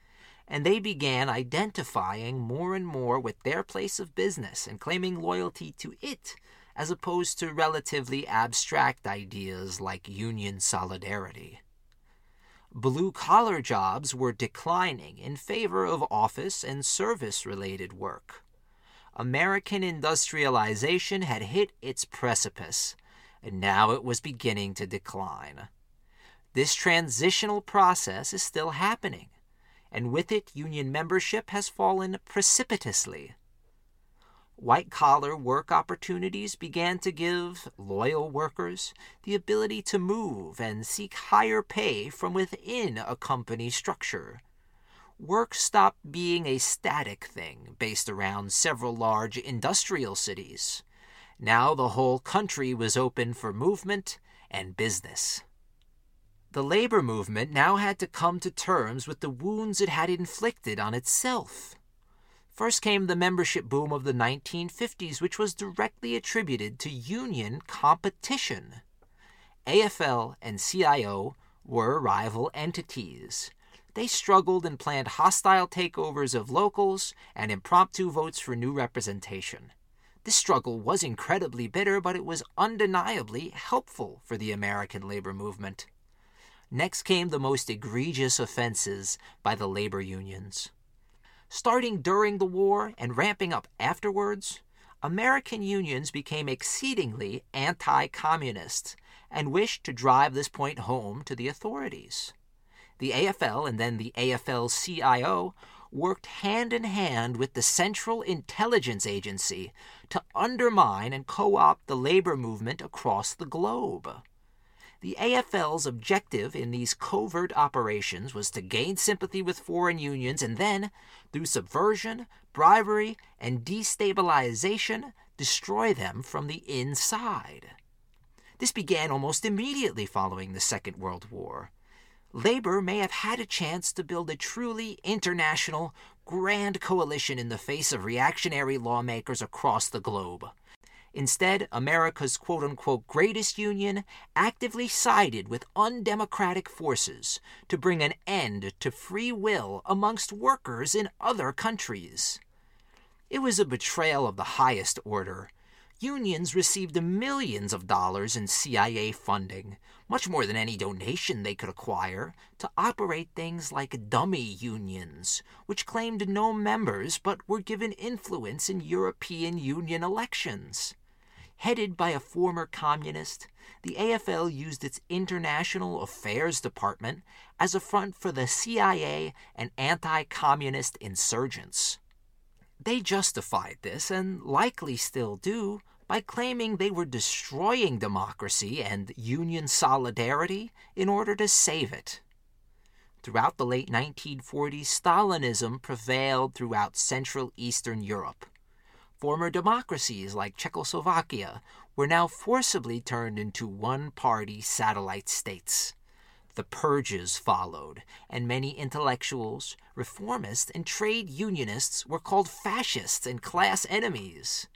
and they began identifying more and more with their place of business and claiming loyalty to it as opposed to relatively abstract ideas like union solidarity. Blue collar jobs were declining in favor of office and service related work. American industrialization had hit its precipice, and now it was beginning to decline. This transitional process is still happening, and with it, union membership has fallen precipitously white collar work opportunities began to give loyal workers the ability to move and seek higher pay from within a company structure. Work stopped being a static thing based around several large industrial cities. Now the whole country was open for movement and business. The labor movement now had to come to terms with the wounds it had inflicted on itself. First came the membership boom of the 1950s, which was directly attributed to union competition. AFL and CIO were rival entities. They struggled and planned hostile takeovers of locals and impromptu votes for new representation. This struggle was incredibly bitter, but it was undeniably helpful for the American labor movement. Next came the most egregious offenses by the labor unions. Starting during the war and ramping up afterwards, American unions became exceedingly anti communist and wished to drive this point home to the authorities. The AFL and then the AFL CIO worked hand in hand with the Central Intelligence Agency to undermine and co opt the labor movement across the globe. The AFL's objective in these covert operations was to gain sympathy with foreign unions and then, through subversion, bribery, and destabilization, destroy them from the inside. This began almost immediately following the Second World War. labor may have had a chance to build a truly international, grand coalition in the face of reactionary lawmakers across the globe. Instead, America's quote unquote greatest union actively sided with undemocratic forces to bring an end to free will amongst workers in other countries. It was a betrayal of the highest order. Unions received millions of dollars in CIA funding, much more than any donation they could acquire, to operate things like dummy unions, which claimed no members but were given influence in European Union elections. Headed by a former communist, the AFL used its International Affairs Department as a front for the CIA and anti communist insurgents. They justified this, and likely still do, by claiming they were destroying democracy and union solidarity in order to save it. Throughout the late 1940s, Stalinism prevailed throughout Central Eastern Europe. Former democracies like Czechoslovakia were now forcibly turned into one party satellite states. The purges followed, and many intellectuals, reformists, and trade unionists were called fascists and class enemies.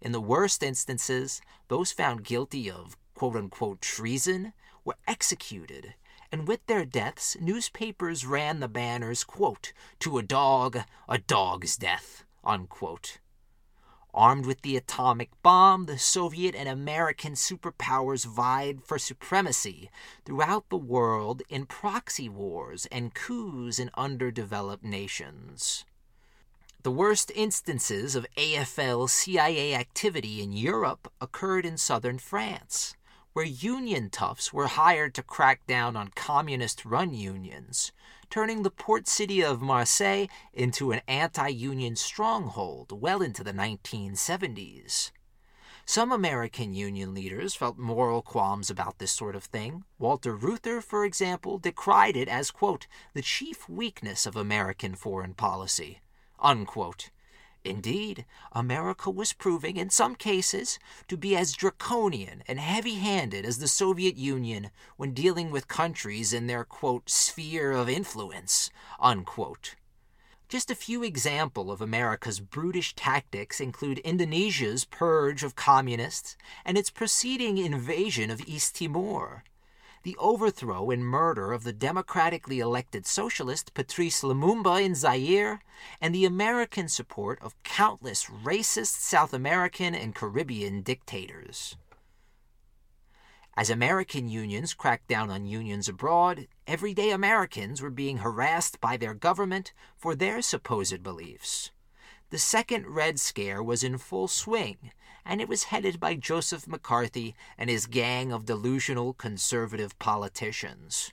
In the worst instances, those found guilty of quote unquote treason were executed, and with their deaths, newspapers ran the banners, quote, to a dog, a dog's death, unquote. Armed with the atomic bomb, the Soviet and American superpowers vied for supremacy throughout the world in proxy wars and coups in underdeveloped nations. The worst instances of AFL CIA activity in Europe occurred in southern France, where union toughs were hired to crack down on communist run unions, turning the port city of Marseille into an anti union stronghold well into the 1970s. Some American union leaders felt moral qualms about this sort of thing. Walter Reuther, for example, decried it as, quote, the chief weakness of American foreign policy, unquote. Indeed, America was proving, in some cases, to be as draconian and heavy handed as the Soviet Union when dealing with countries in their, quote, sphere of influence, unquote. Just a few examples of America's brutish tactics include Indonesia's purge of communists and its preceding invasion of East Timor the overthrow and murder of the democratically elected socialist Patrice Lumumba in Zaire, and the American support of countless racist South American and Caribbean dictators. As American unions cracked down on unions abroad, everyday Americans were being harassed by their government for their supposed beliefs. The second Red Scare was in full swing, and it was headed by Joseph McCarthy and his gang of delusional conservative politicians.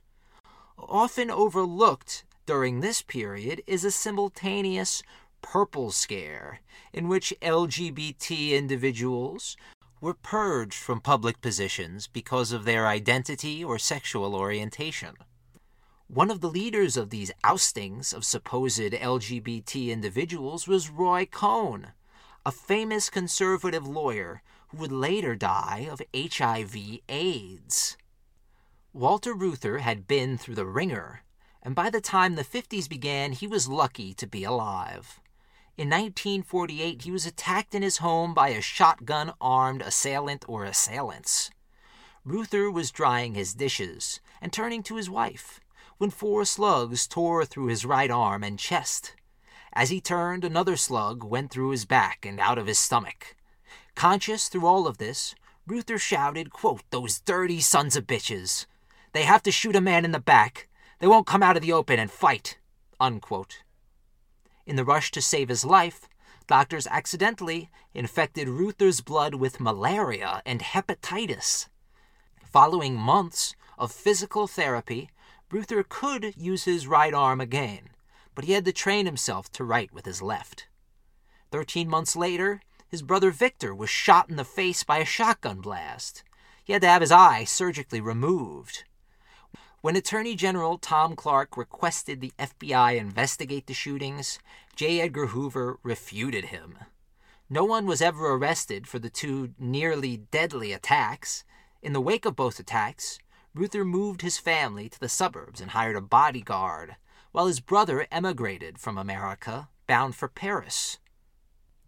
Often overlooked during this period is a simultaneous Purple Scare, in which LGBT individuals were purged from public positions because of their identity or sexual orientation. One of the leaders of these oustings of supposed LGBT individuals was Roy Cohn, a famous conservative lawyer who would later die of HIV AIDS. Walter Reuther had been through the ringer, and by the time the 50s began, he was lucky to be alive. In 1948, he was attacked in his home by a shotgun armed assailant or assailants. Reuther was drying his dishes and turning to his wife when four slugs tore through his right arm and chest. As he turned, another slug went through his back and out of his stomach. Conscious through all of this, Reuther shouted, quote, Those dirty sons of bitches. They have to shoot a man in the back. They won't come out of the open and fight. Unquote. In the rush to save his life, doctors accidentally infected Reuther's blood with malaria and hepatitis. Following months of physical therapy, Reuther could use his right arm again, but he had to train himself to write with his left. Thirteen months later, his brother Victor was shot in the face by a shotgun blast. He had to have his eye surgically removed. When Attorney General Tom Clark requested the FBI investigate the shootings, J. Edgar Hoover refuted him. No one was ever arrested for the two nearly deadly attacks. In the wake of both attacks, Reuther moved his family to the suburbs and hired a bodyguard, while his brother emigrated from America, bound for Paris.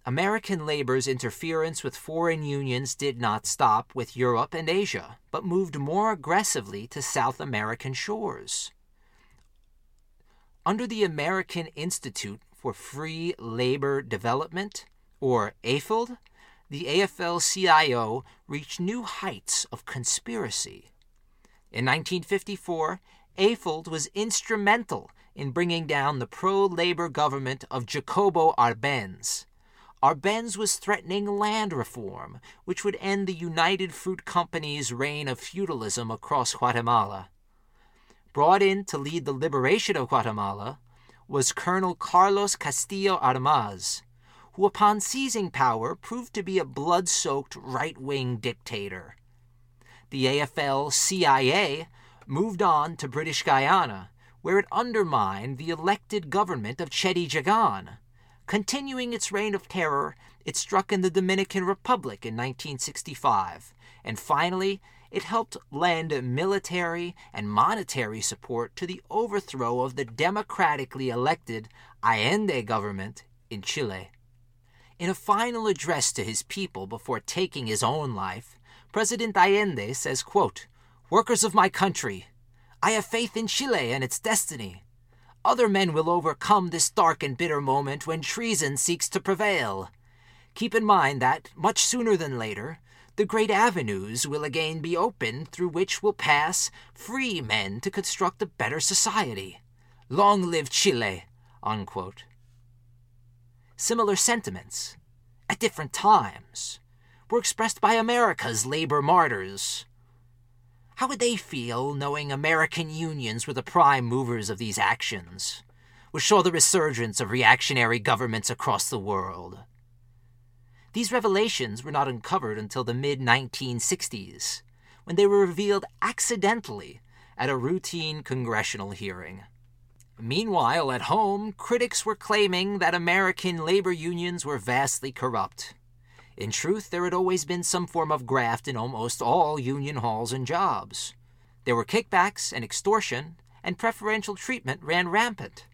American labor's interference with foreign unions did not stop with Europe and Asia, but moved more aggressively to South American shores. Under the American Institute for Free Labor Development, or AFLD, the AFL CIO reached new heights of conspiracy. In 1954, AFLD was instrumental in bringing down the pro labor government of Jacobo Arbenz Arbenz was threatening land reform, which would end the United Fruit Company's reign of feudalism across Guatemala. Brought in to lead the liberation of Guatemala was Colonel Carlos Castillo Armas, who, upon seizing power, proved to be a blood soaked right wing dictator. The AFL CIA moved on to British Guyana, where it undermined the elected government of Cheddi Jagan Continuing its reign of terror, it struck in the Dominican Republic in 1965, and finally, it helped lend military and monetary support to the overthrow of the democratically elected Allende government in Chile. In a final address to his people before taking his own life, President Allende says, quote, Workers of my country, I have faith in Chile and its destiny. Other men will overcome this dark and bitter moment when treason seeks to prevail. Keep in mind that, much sooner than later, the great avenues will again be opened through which will pass free men to construct a better society. Long live Chile! Unquote. Similar sentiments, at different times, were expressed by America's labor martyrs. How would they feel knowing American unions were the prime movers of these actions, which saw the resurgence of reactionary governments across the world? These revelations were not uncovered until the mid 1960s, when they were revealed accidentally at a routine congressional hearing. Meanwhile, at home, critics were claiming that American labor unions were vastly corrupt in truth, there had always been some form of graft in almost all union halls and jobs. There were kickbacks and extortion, and preferential treatment ran rampant.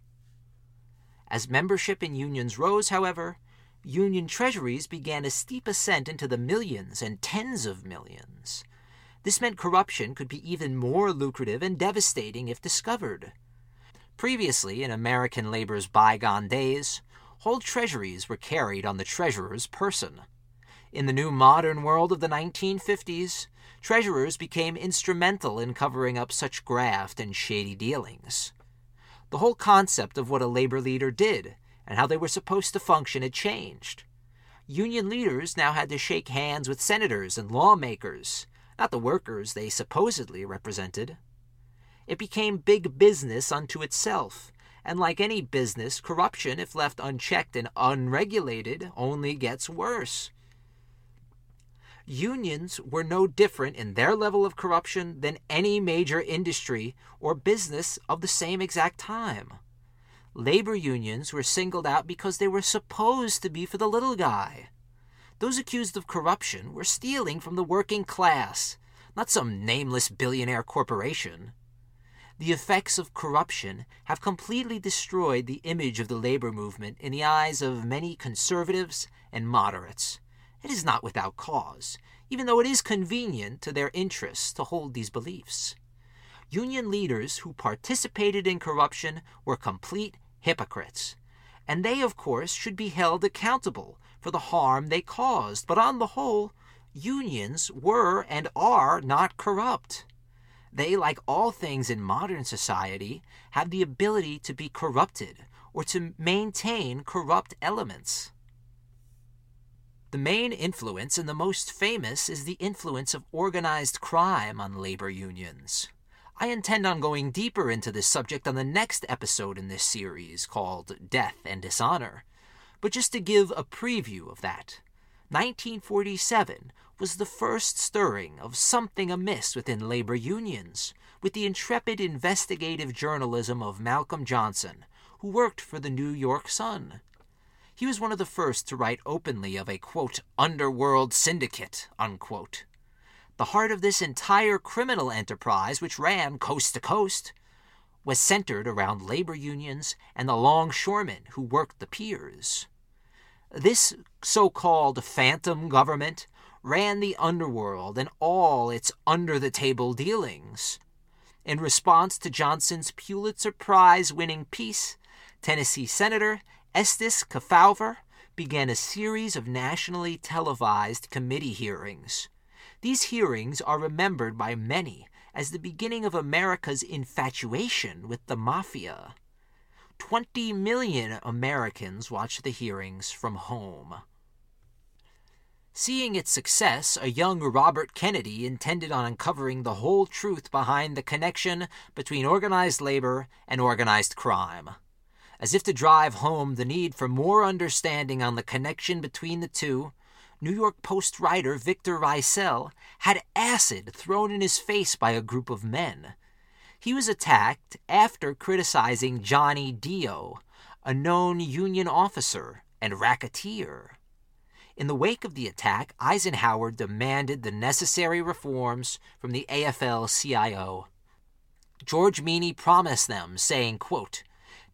As membership in unions rose, however, union treasuries began a steep ascent into the millions and tens of millions. This meant corruption could be even more lucrative and devastating if discovered. Previously, in American labor's bygone days, whole treasuries were carried on the treasurer's person. In the new modern world of the 1950s, treasurers became instrumental in covering up such graft and shady dealings. The whole concept of what a labor leader did and how they were supposed to function had changed. Union leaders now had to shake hands with senators and lawmakers, not the workers they supposedly represented. It became big business unto itself, and like any business, corruption, if left unchecked and unregulated, only gets worse unions were no different in their level of corruption than any major industry or business of the same exact time. Labor unions were singled out because they were supposed to be for the little guy. Those accused of corruption were stealing from the working class, not some nameless billionaire corporation. The effects of corruption have completely destroyed the image of the labor movement in the eyes of many conservatives and moderates it is not without cause, even though it is convenient to their interests to hold these beliefs. Union leaders who participated in corruption were complete hypocrites, and they, of course, should be held accountable for the harm they caused. But on the whole, unions were and are not corrupt. They, like all things in modern society, have the ability to be corrupted or to maintain corrupt elements. The main influence and the most famous is the influence of organized crime on labor unions. I intend on going deeper into this subject on the next episode in this series called Death and Dishonor. But just to give a preview of that, 1947 was the first stirring of something amiss within labor unions, with the intrepid investigative journalism of Malcolm Johnson, who worked for the New York Sun. He was one of the first to write openly of a, quote, underworld syndicate, unquote. The heart of this entire criminal enterprise, which ran coast to coast, was centered around labor unions and the longshoremen who worked the piers. This so called phantom government ran the underworld and all its under the table dealings. In response to Johnson's Pulitzer Prize winning piece, Tennessee Senator Estes Kefauver began a series of nationally televised committee hearings. These hearings are remembered by many as the beginning of America's infatuation with the mafia. Twenty million Americans watched the hearings from home. Seeing its success, a young Robert Kennedy intended on uncovering the whole truth behind the connection between organized labor and organized crime. As if to drive home the need for more understanding on the connection between the two, New York Post writer Victor Riesel had acid thrown in his face by a group of men. He was attacked after criticizing Johnny Dio, a known Union officer and racketeer. In the wake of the attack, Eisenhower demanded the necessary reforms from the AFL CIO. George Meany promised them, saying, quote,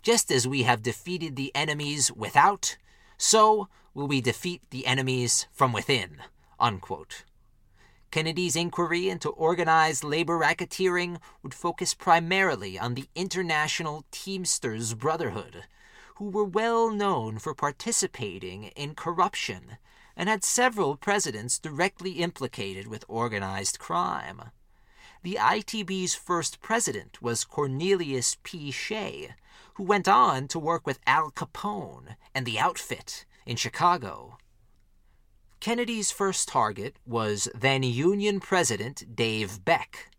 Just as we have defeated the enemies without, so will we defeat the enemies from within. Unquote. Kennedy's inquiry into organized labor racketeering would focus primarily on the International Teamsters Brotherhood, who were well known for participating in corruption and had several presidents directly implicated with organized crime. The ITB's first president was Cornelius P. Shea, who went on to work with Al Capone and the outfit in Chicago. Kennedy's first target was then Union President Dave Beck.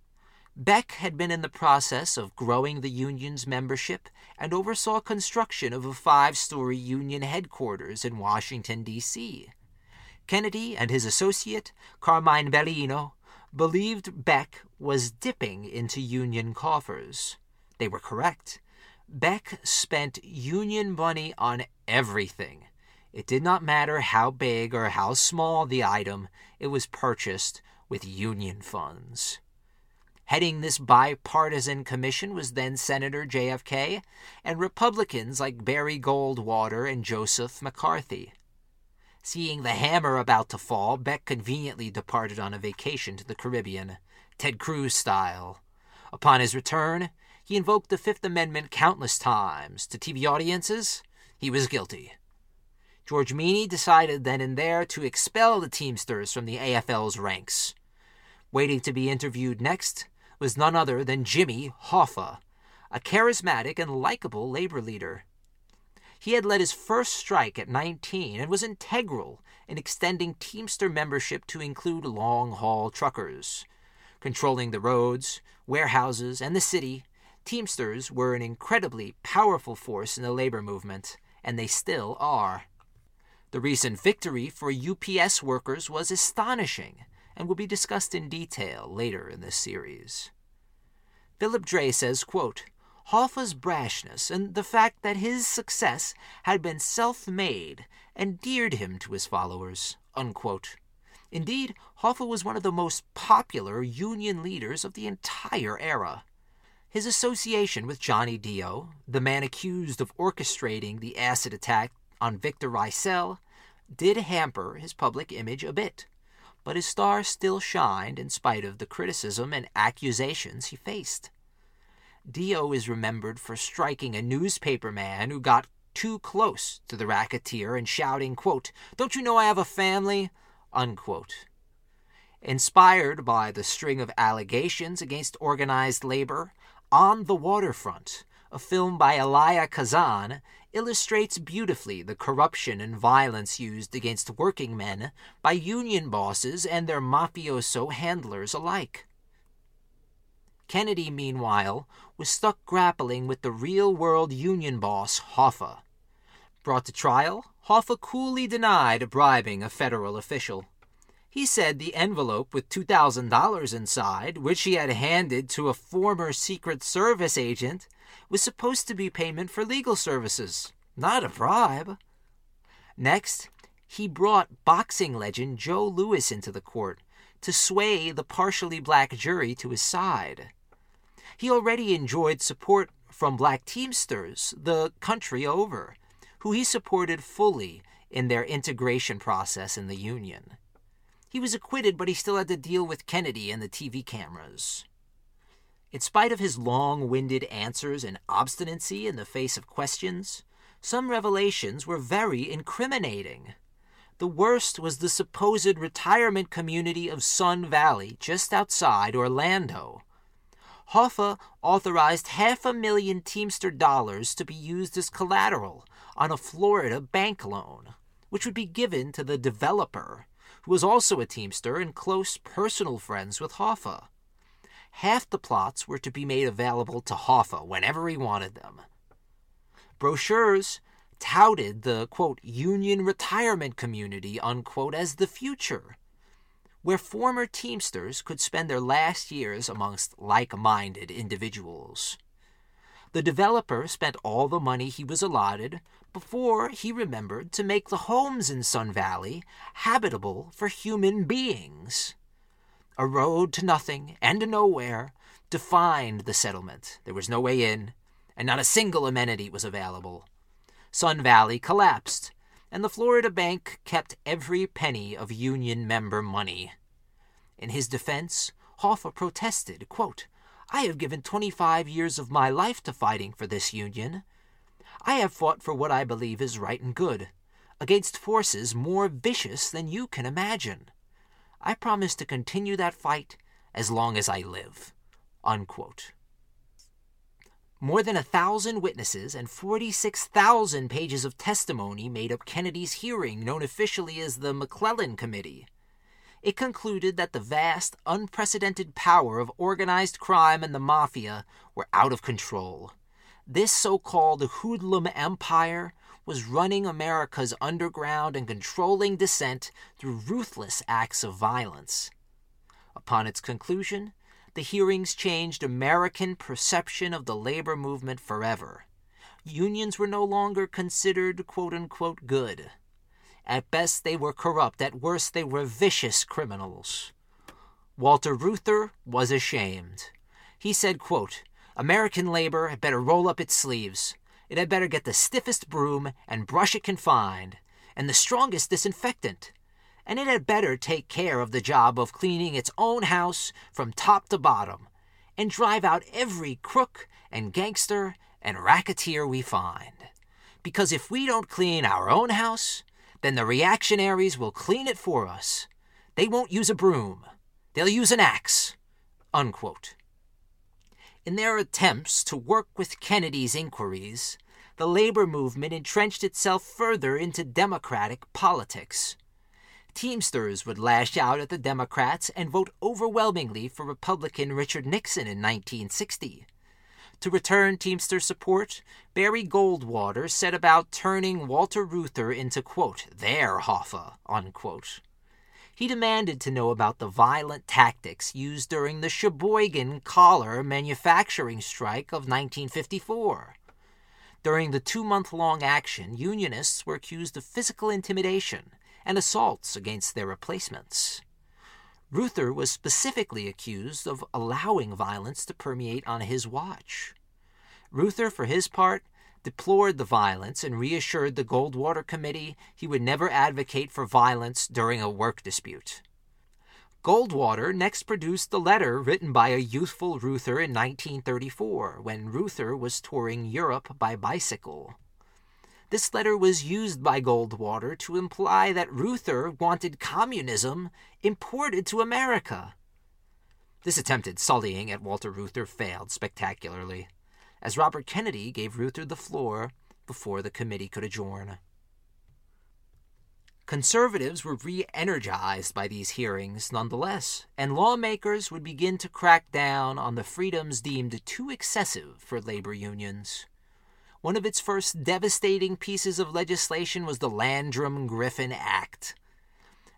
Beck had been in the process of growing the union's membership and oversaw construction of a five story union headquarters in Washington, D.C. Kennedy and his associate, Carmine Bellino, believed Beck was dipping into Union coffers. They were correct. Beck spent Union money on everything. It did not matter how big or how small the item, it was purchased with Union funds. Heading this bipartisan commission was then Senator JFK and Republicans like Barry Goldwater and Joseph McCarthy. Seeing the hammer about to fall, Beck conveniently departed on a vacation to the Caribbean, Ted Cruz style. Upon his return, he invoked the Fifth Amendment countless times. To TV audiences, he was guilty. George Meany decided then and there to expel the Teamsters from the AFL's ranks. Waiting to be interviewed next was none other than Jimmy Hoffa, a charismatic and likable labor leader. He had led his first strike at 19 and was integral in extending Teamster membership to include long haul truckers. Controlling the roads, warehouses, and the city, Teamsters were an incredibly powerful force in the labor movement, and they still are. The recent victory for UPS workers was astonishing and will be discussed in detail later in this series. Philip Dray says, quote, Hoffa's brashness and the fact that his success had been self made endeared him to his followers. Unquote. Indeed, Hoffa was one of the most popular Union leaders of the entire era. His association with Johnny Dio, the man accused of orchestrating the acid attack on Victor Riesel, did hamper his public image a bit, but his star still shined in spite of the criticism and accusations he faced. Dio is remembered for striking a newspaper man who got too close to the racketeer and shouting, quote, Don't you know I have a family? Unquote. Inspired by the string of allegations against organized labor, On the Waterfront, a film by Elia Kazan, illustrates beautifully the corruption and violence used against working men by union bosses and their mafioso handlers alike. Kennedy, meanwhile, was stuck grappling with the real world union boss, Hoffa. Brought to trial, Hoffa coolly denied bribing a federal official. He said the envelope with $2,000 inside, which he had handed to a former Secret Service agent, was supposed to be payment for legal services, not a bribe. Next, he brought boxing legend Joe Louis into the court to sway the partially black jury to his side. He already enjoyed support from black Teamsters the country over, who he supported fully in their integration process in the Union. He was acquitted, but he still had to deal with Kennedy and the TV cameras. In spite of his long winded answers and obstinacy in the face of questions, some revelations were very incriminating. The worst was the supposed retirement community of Sun Valley, just outside Orlando. Hoffa authorized half a million Teamster dollars to be used as collateral on a Florida bank loan, which would be given to the developer, who was also a Teamster and close personal friends with Hoffa. Half the plots were to be made available to Hoffa whenever he wanted them. Brochures touted the quote union retirement community unquote as the future where former teamsters could spend their last years amongst like-minded individuals the developer spent all the money he was allotted before he remembered to make the homes in Sun Valley habitable for human beings. A road to nothing and to nowhere defined the settlement. There was no way in, and not a single amenity was available. Sun Valley collapsed, and the Florida Bank kept every penny of Union member money. In his defense, Hoffa protested, quote, I have given 25 years of my life to fighting for this Union. I have fought for what I believe is right and good, against forces more vicious than you can imagine. I promise to continue that fight as long as I live. Unquote. More than a thousand witnesses and 46,000 pages of testimony made up Kennedy's hearing, known officially as the McClellan Committee. It concluded that the vast, unprecedented power of organized crime and the mafia were out of control. This so called hoodlum empire was running America's underground and controlling dissent through ruthless acts of violence. Upon its conclusion, the hearings changed American perception of the labor movement forever. Unions were no longer considered quote unquote good. At best, they were corrupt. At worst, they were vicious criminals. Walter Reuther was ashamed. He said, quote, American labor had better roll up its sleeves. It had better get the stiffest broom and brush it can find, and the strongest disinfectant and it had better take care of the job of cleaning its own house from top to bottom and drive out every crook and gangster and racketeer we find. Because if we don't clean our own house, then the reactionaries will clean it for us. They won't use a broom, they'll use an axe. Unquote. In their attempts to work with Kennedy's inquiries, the labor movement entrenched itself further into Democratic politics. Teamsters would lash out at the Democrats and vote overwhelmingly for Republican Richard Nixon in 1960. To return Teamster support, Barry Goldwater set about turning Walter Reuther into, quote, their Hoffa, unquote. He demanded to know about the violent tactics used during the Sheboygan Kohler manufacturing strike of 1954. During the two month long action, Unionists were accused of physical intimidation and assaults against their replacements. Reuther was specifically accused of allowing violence to permeate on his watch. Reuther, for his part, deplored the violence and reassured the Goldwater Committee he would never advocate for violence during a work dispute. Goldwater next produced the letter written by a youthful Reuther in 1934 when Reuther was touring Europe by bicycle. This letter was used by Goldwater to imply that Reuther wanted communism imported to America. This attempted sullying at Walter Reuther failed spectacularly, as Robert Kennedy gave Reuther the floor before the committee could adjourn. Conservatives were re energized by these hearings nonetheless, and lawmakers would begin to crack down on the freedoms deemed too excessive for labor unions. One of its first devastating pieces of legislation was the Landrum Griffin Act.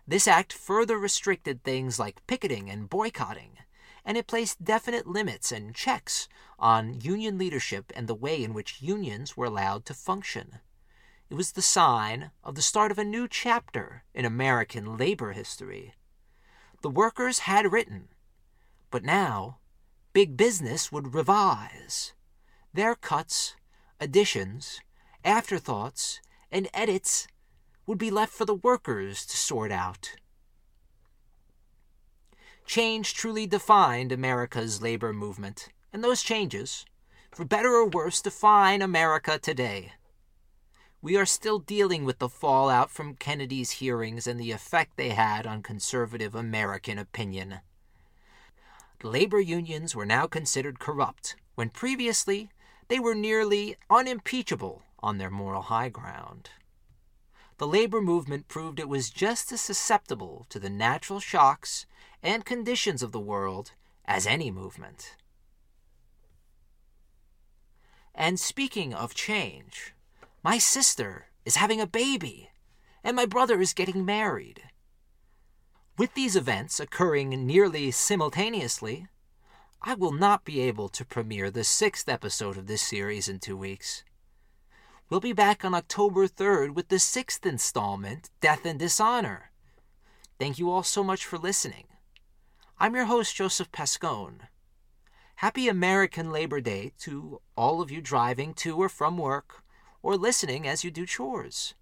This act further restricted things like picketing and boycotting, and it placed definite limits and checks on union leadership and the way in which unions were allowed to function. It was the sign of the start of a new chapter in American labor history. the workers had written, but now big business would revise. Their cuts, additions, afterthoughts, and edits would be left for the workers to sort out. Change truly defined America's labor movement, and those changes, for better or worse, define America today. We are still dealing with the fallout from Kennedy's hearings and the effect they had on conservative American opinion. Labor unions were now considered corrupt, when previously they were nearly unimpeachable on their moral high ground. The labor movement proved it was just as susceptible to the natural shocks and conditions of the world as any movement. And speaking of change, my sister is having a baby, and my brother is getting married. With these events occurring nearly simultaneously, I will not be able to premiere the sixth episode of this series in two weeks. We'll be back on October 3rd with the sixth installment, Death and Dishonor. Thank you all so much for listening. I'm your host, Joseph Pascone. Happy American Labor Day to all of you driving to or from work or listening as you do chores.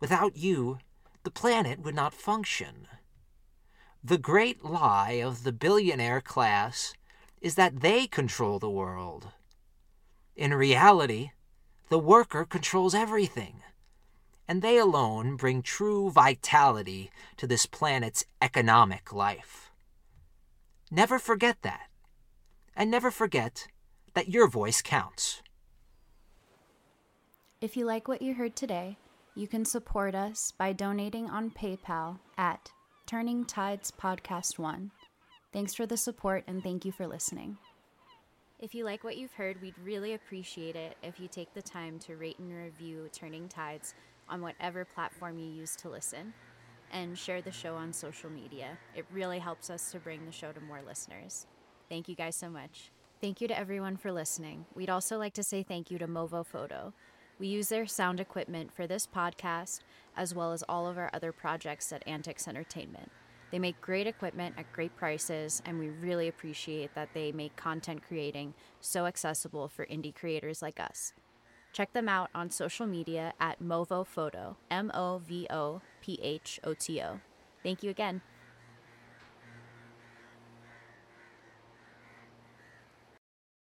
Without you, the planet would not function. The great lie of the billionaire class is that they control the world. In reality, the worker controls everything, and they alone bring true vitality to this planet's economic life. Never forget that, and never forget that your voice counts. If you like what you heard today, you can support us by donating on PayPal at Turning Tides Podcast 1. Thanks for the support and thank you for listening. If you like what you've heard, we'd really appreciate it if you take the time to rate and review Turning Tides on whatever platform you use to listen and share the show on social media. It really helps us to bring the show to more listeners. Thank you guys so much. Thank you to everyone for listening. We'd also like to say thank you to Movo Photo. We use their sound equipment for this podcast as well as all of our other projects at AntiKs Entertainment. They make great equipment at great prices, and we really appreciate that they make content creating so accessible for indie creators like us. Check them out on social media at Movo Photo, M O V O P H O T O. Thank you again.